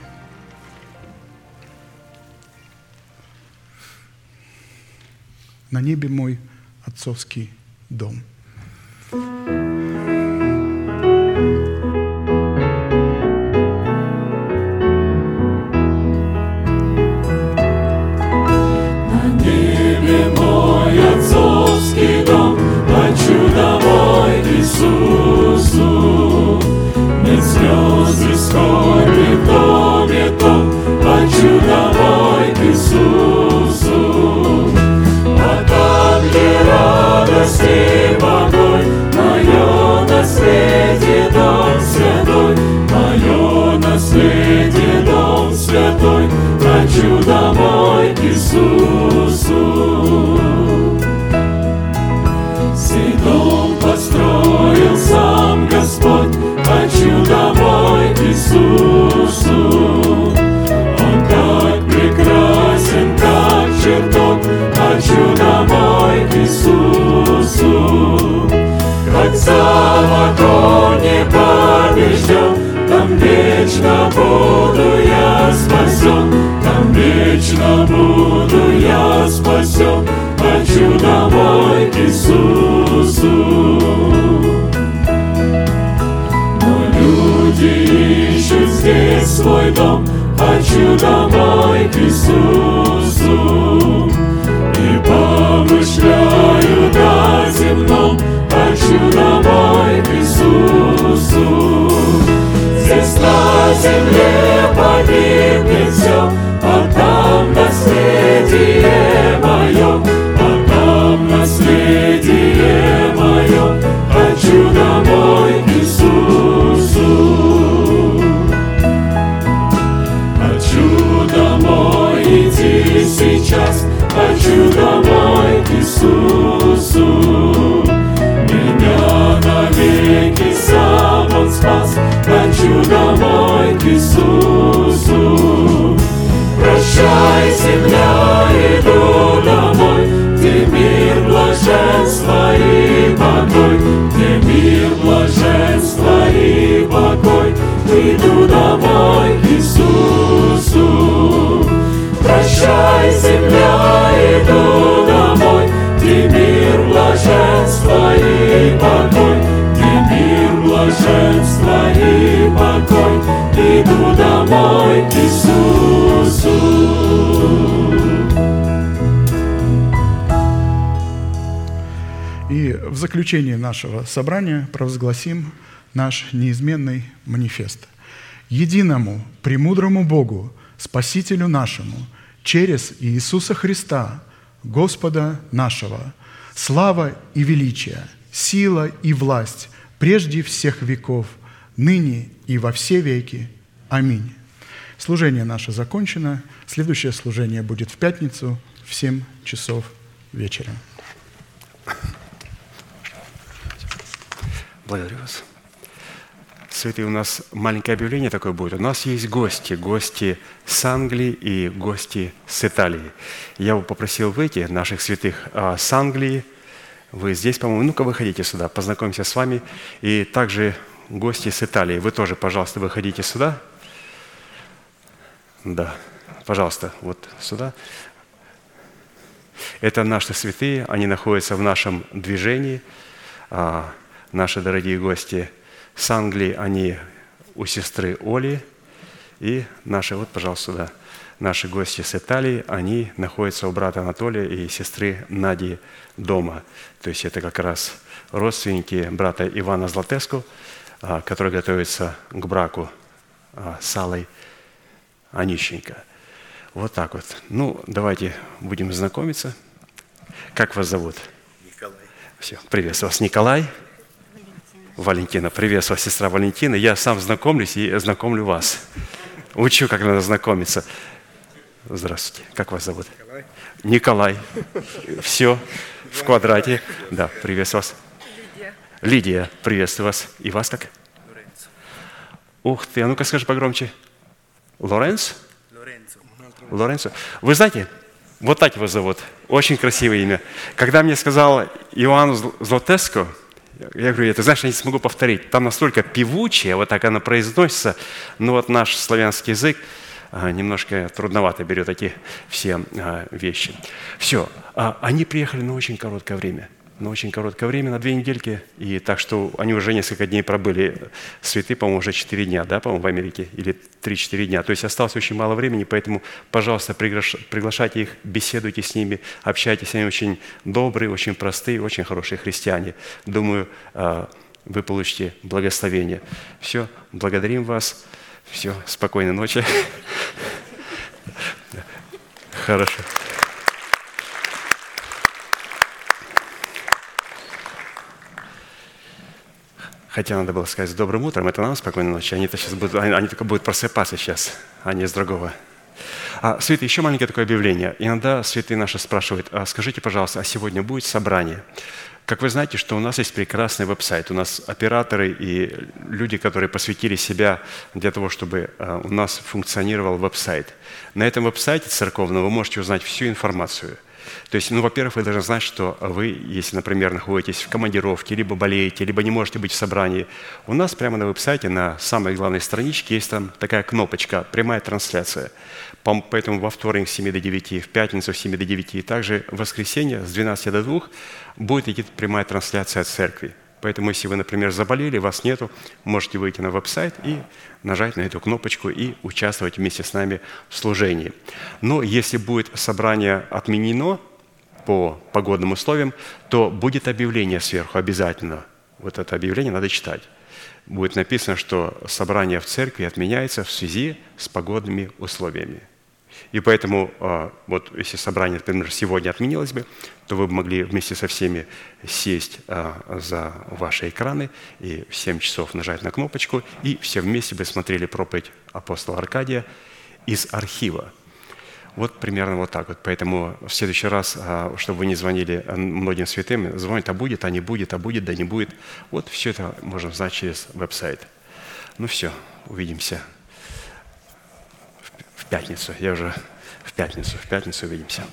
На небе мой отцовский дом. Нашего собрания провозгласим наш неизменный манифест. Единому, премудрому Богу, Спасителю нашему, через Иисуса Христа, Господа нашего, слава и величие, сила и власть прежде всех веков, ныне и во все веки. Аминь. Служение наше закончено. Следующее служение будет в пятницу в 7 часов вечера. Благодарю вас. Святые, у нас маленькое объявление такое будет. У нас есть гости, гости с Англии и гости с Италии. Я бы попросил выйти наших святых а, с Англии. Вы здесь, по-моему, ну-ка выходите сюда, познакомимся с вами. И также гости с Италии. Вы тоже, пожалуйста, выходите сюда. Да, пожалуйста, вот сюда. Это наши святые, они находятся в нашем движении. Наши дорогие гости с Англии, они у сестры Оли. И наши, вот, пожалуйста, сюда, наши гости с Италии, они находятся у брата Анатолия и сестры Нади дома. То есть это как раз родственники брата Ивана Златеску, а, который готовится к браку а, с Аллой Онищенко. Вот так вот. Ну, давайте будем знакомиться. Как вас зовут? Николай. Все, приветствую вас, Николай. Валентина, приветствую вас, сестра Валентина. Я сам знакомлюсь и знакомлю вас. Учу, как надо знакомиться. Здравствуйте. Как вас зовут? Николай. Николай. Все в квадрате. Да, приветствую вас. Лидия. Лидия, приветствую вас. И вас как? Лоренцо. Ух ты, а ну-ка скажи погромче. Лоренц? Лоренцо. Лоренцо. Вы знаете, вот так его зовут. Очень красивое имя. Когда мне сказал Иоанн Зл- Златеско, я говорю, ты знаешь, я не смогу повторить. Там настолько певучее, вот так оно произносится. Ну вот наш славянский язык а, немножко трудновато берет эти все а, вещи. Все. А, Они приехали на очень короткое время. На очень короткое время, на две недельки. И так что они уже несколько дней пробыли. Святы, по-моему, уже 4 дня, да, по-моему, в Америке? Или 3-4 дня. То есть осталось очень мало времени, поэтому, пожалуйста, приглаш- приглашайте их, беседуйте с ними, общайтесь. Они очень добрые, очень простые, очень хорошие христиане. Думаю, а, вы получите благословение. Все, благодарим вас. Все, спокойной ночи. Хорошо. Хотя надо было сказать с добрым утром, это нам спокойной ночи. Они-то сейчас будут, они, они только будут просыпаться сейчас, а не с другого. А, святые, еще маленькое такое объявление. Иногда святые наши спрашивают, а скажите, пожалуйста, а сегодня будет собрание? Как вы знаете, что у нас есть прекрасный веб-сайт. У нас операторы и люди, которые посвятили себя для того, чтобы а, у нас функционировал веб-сайт. На этом веб-сайте церковном вы можете узнать всю информацию – то есть, ну, во-первых, вы должны знать, что вы, если, например, находитесь в командировке, либо болеете, либо не можете быть в собрании, у нас прямо на веб-сайте, на самой главной страничке есть там такая кнопочка «Прямая трансляция». Поэтому во вторник с 7 до 9, в пятницу с 7 до 9, и также в воскресенье с 12 до 2 будет идти прямая трансляция от церкви. Поэтому, если вы, например, заболели, вас нету, можете выйти на веб-сайт и нажать на эту кнопочку и участвовать вместе с нами в служении. Но если будет собрание отменено по погодным условиям, то будет объявление сверху обязательно. Вот это объявление надо читать. Будет написано, что собрание в церкви отменяется в связи с погодными условиями. И поэтому, а, вот если собрание, например, сегодня отменилось бы, то вы бы могли вместе со всеми сесть а, за ваши экраны и в 7 часов нажать на кнопочку, и все вместе бы смотрели проповедь апостола Аркадия из архива. Вот примерно вот так вот. Поэтому в следующий раз, а, чтобы вы не звонили многим святым, звонит, а будет, а не будет, а будет, да не будет. Вот все это можно узнать через веб-сайт. Ну все, увидимся в пятницу. Я уже в пятницу. В пятницу увидимся.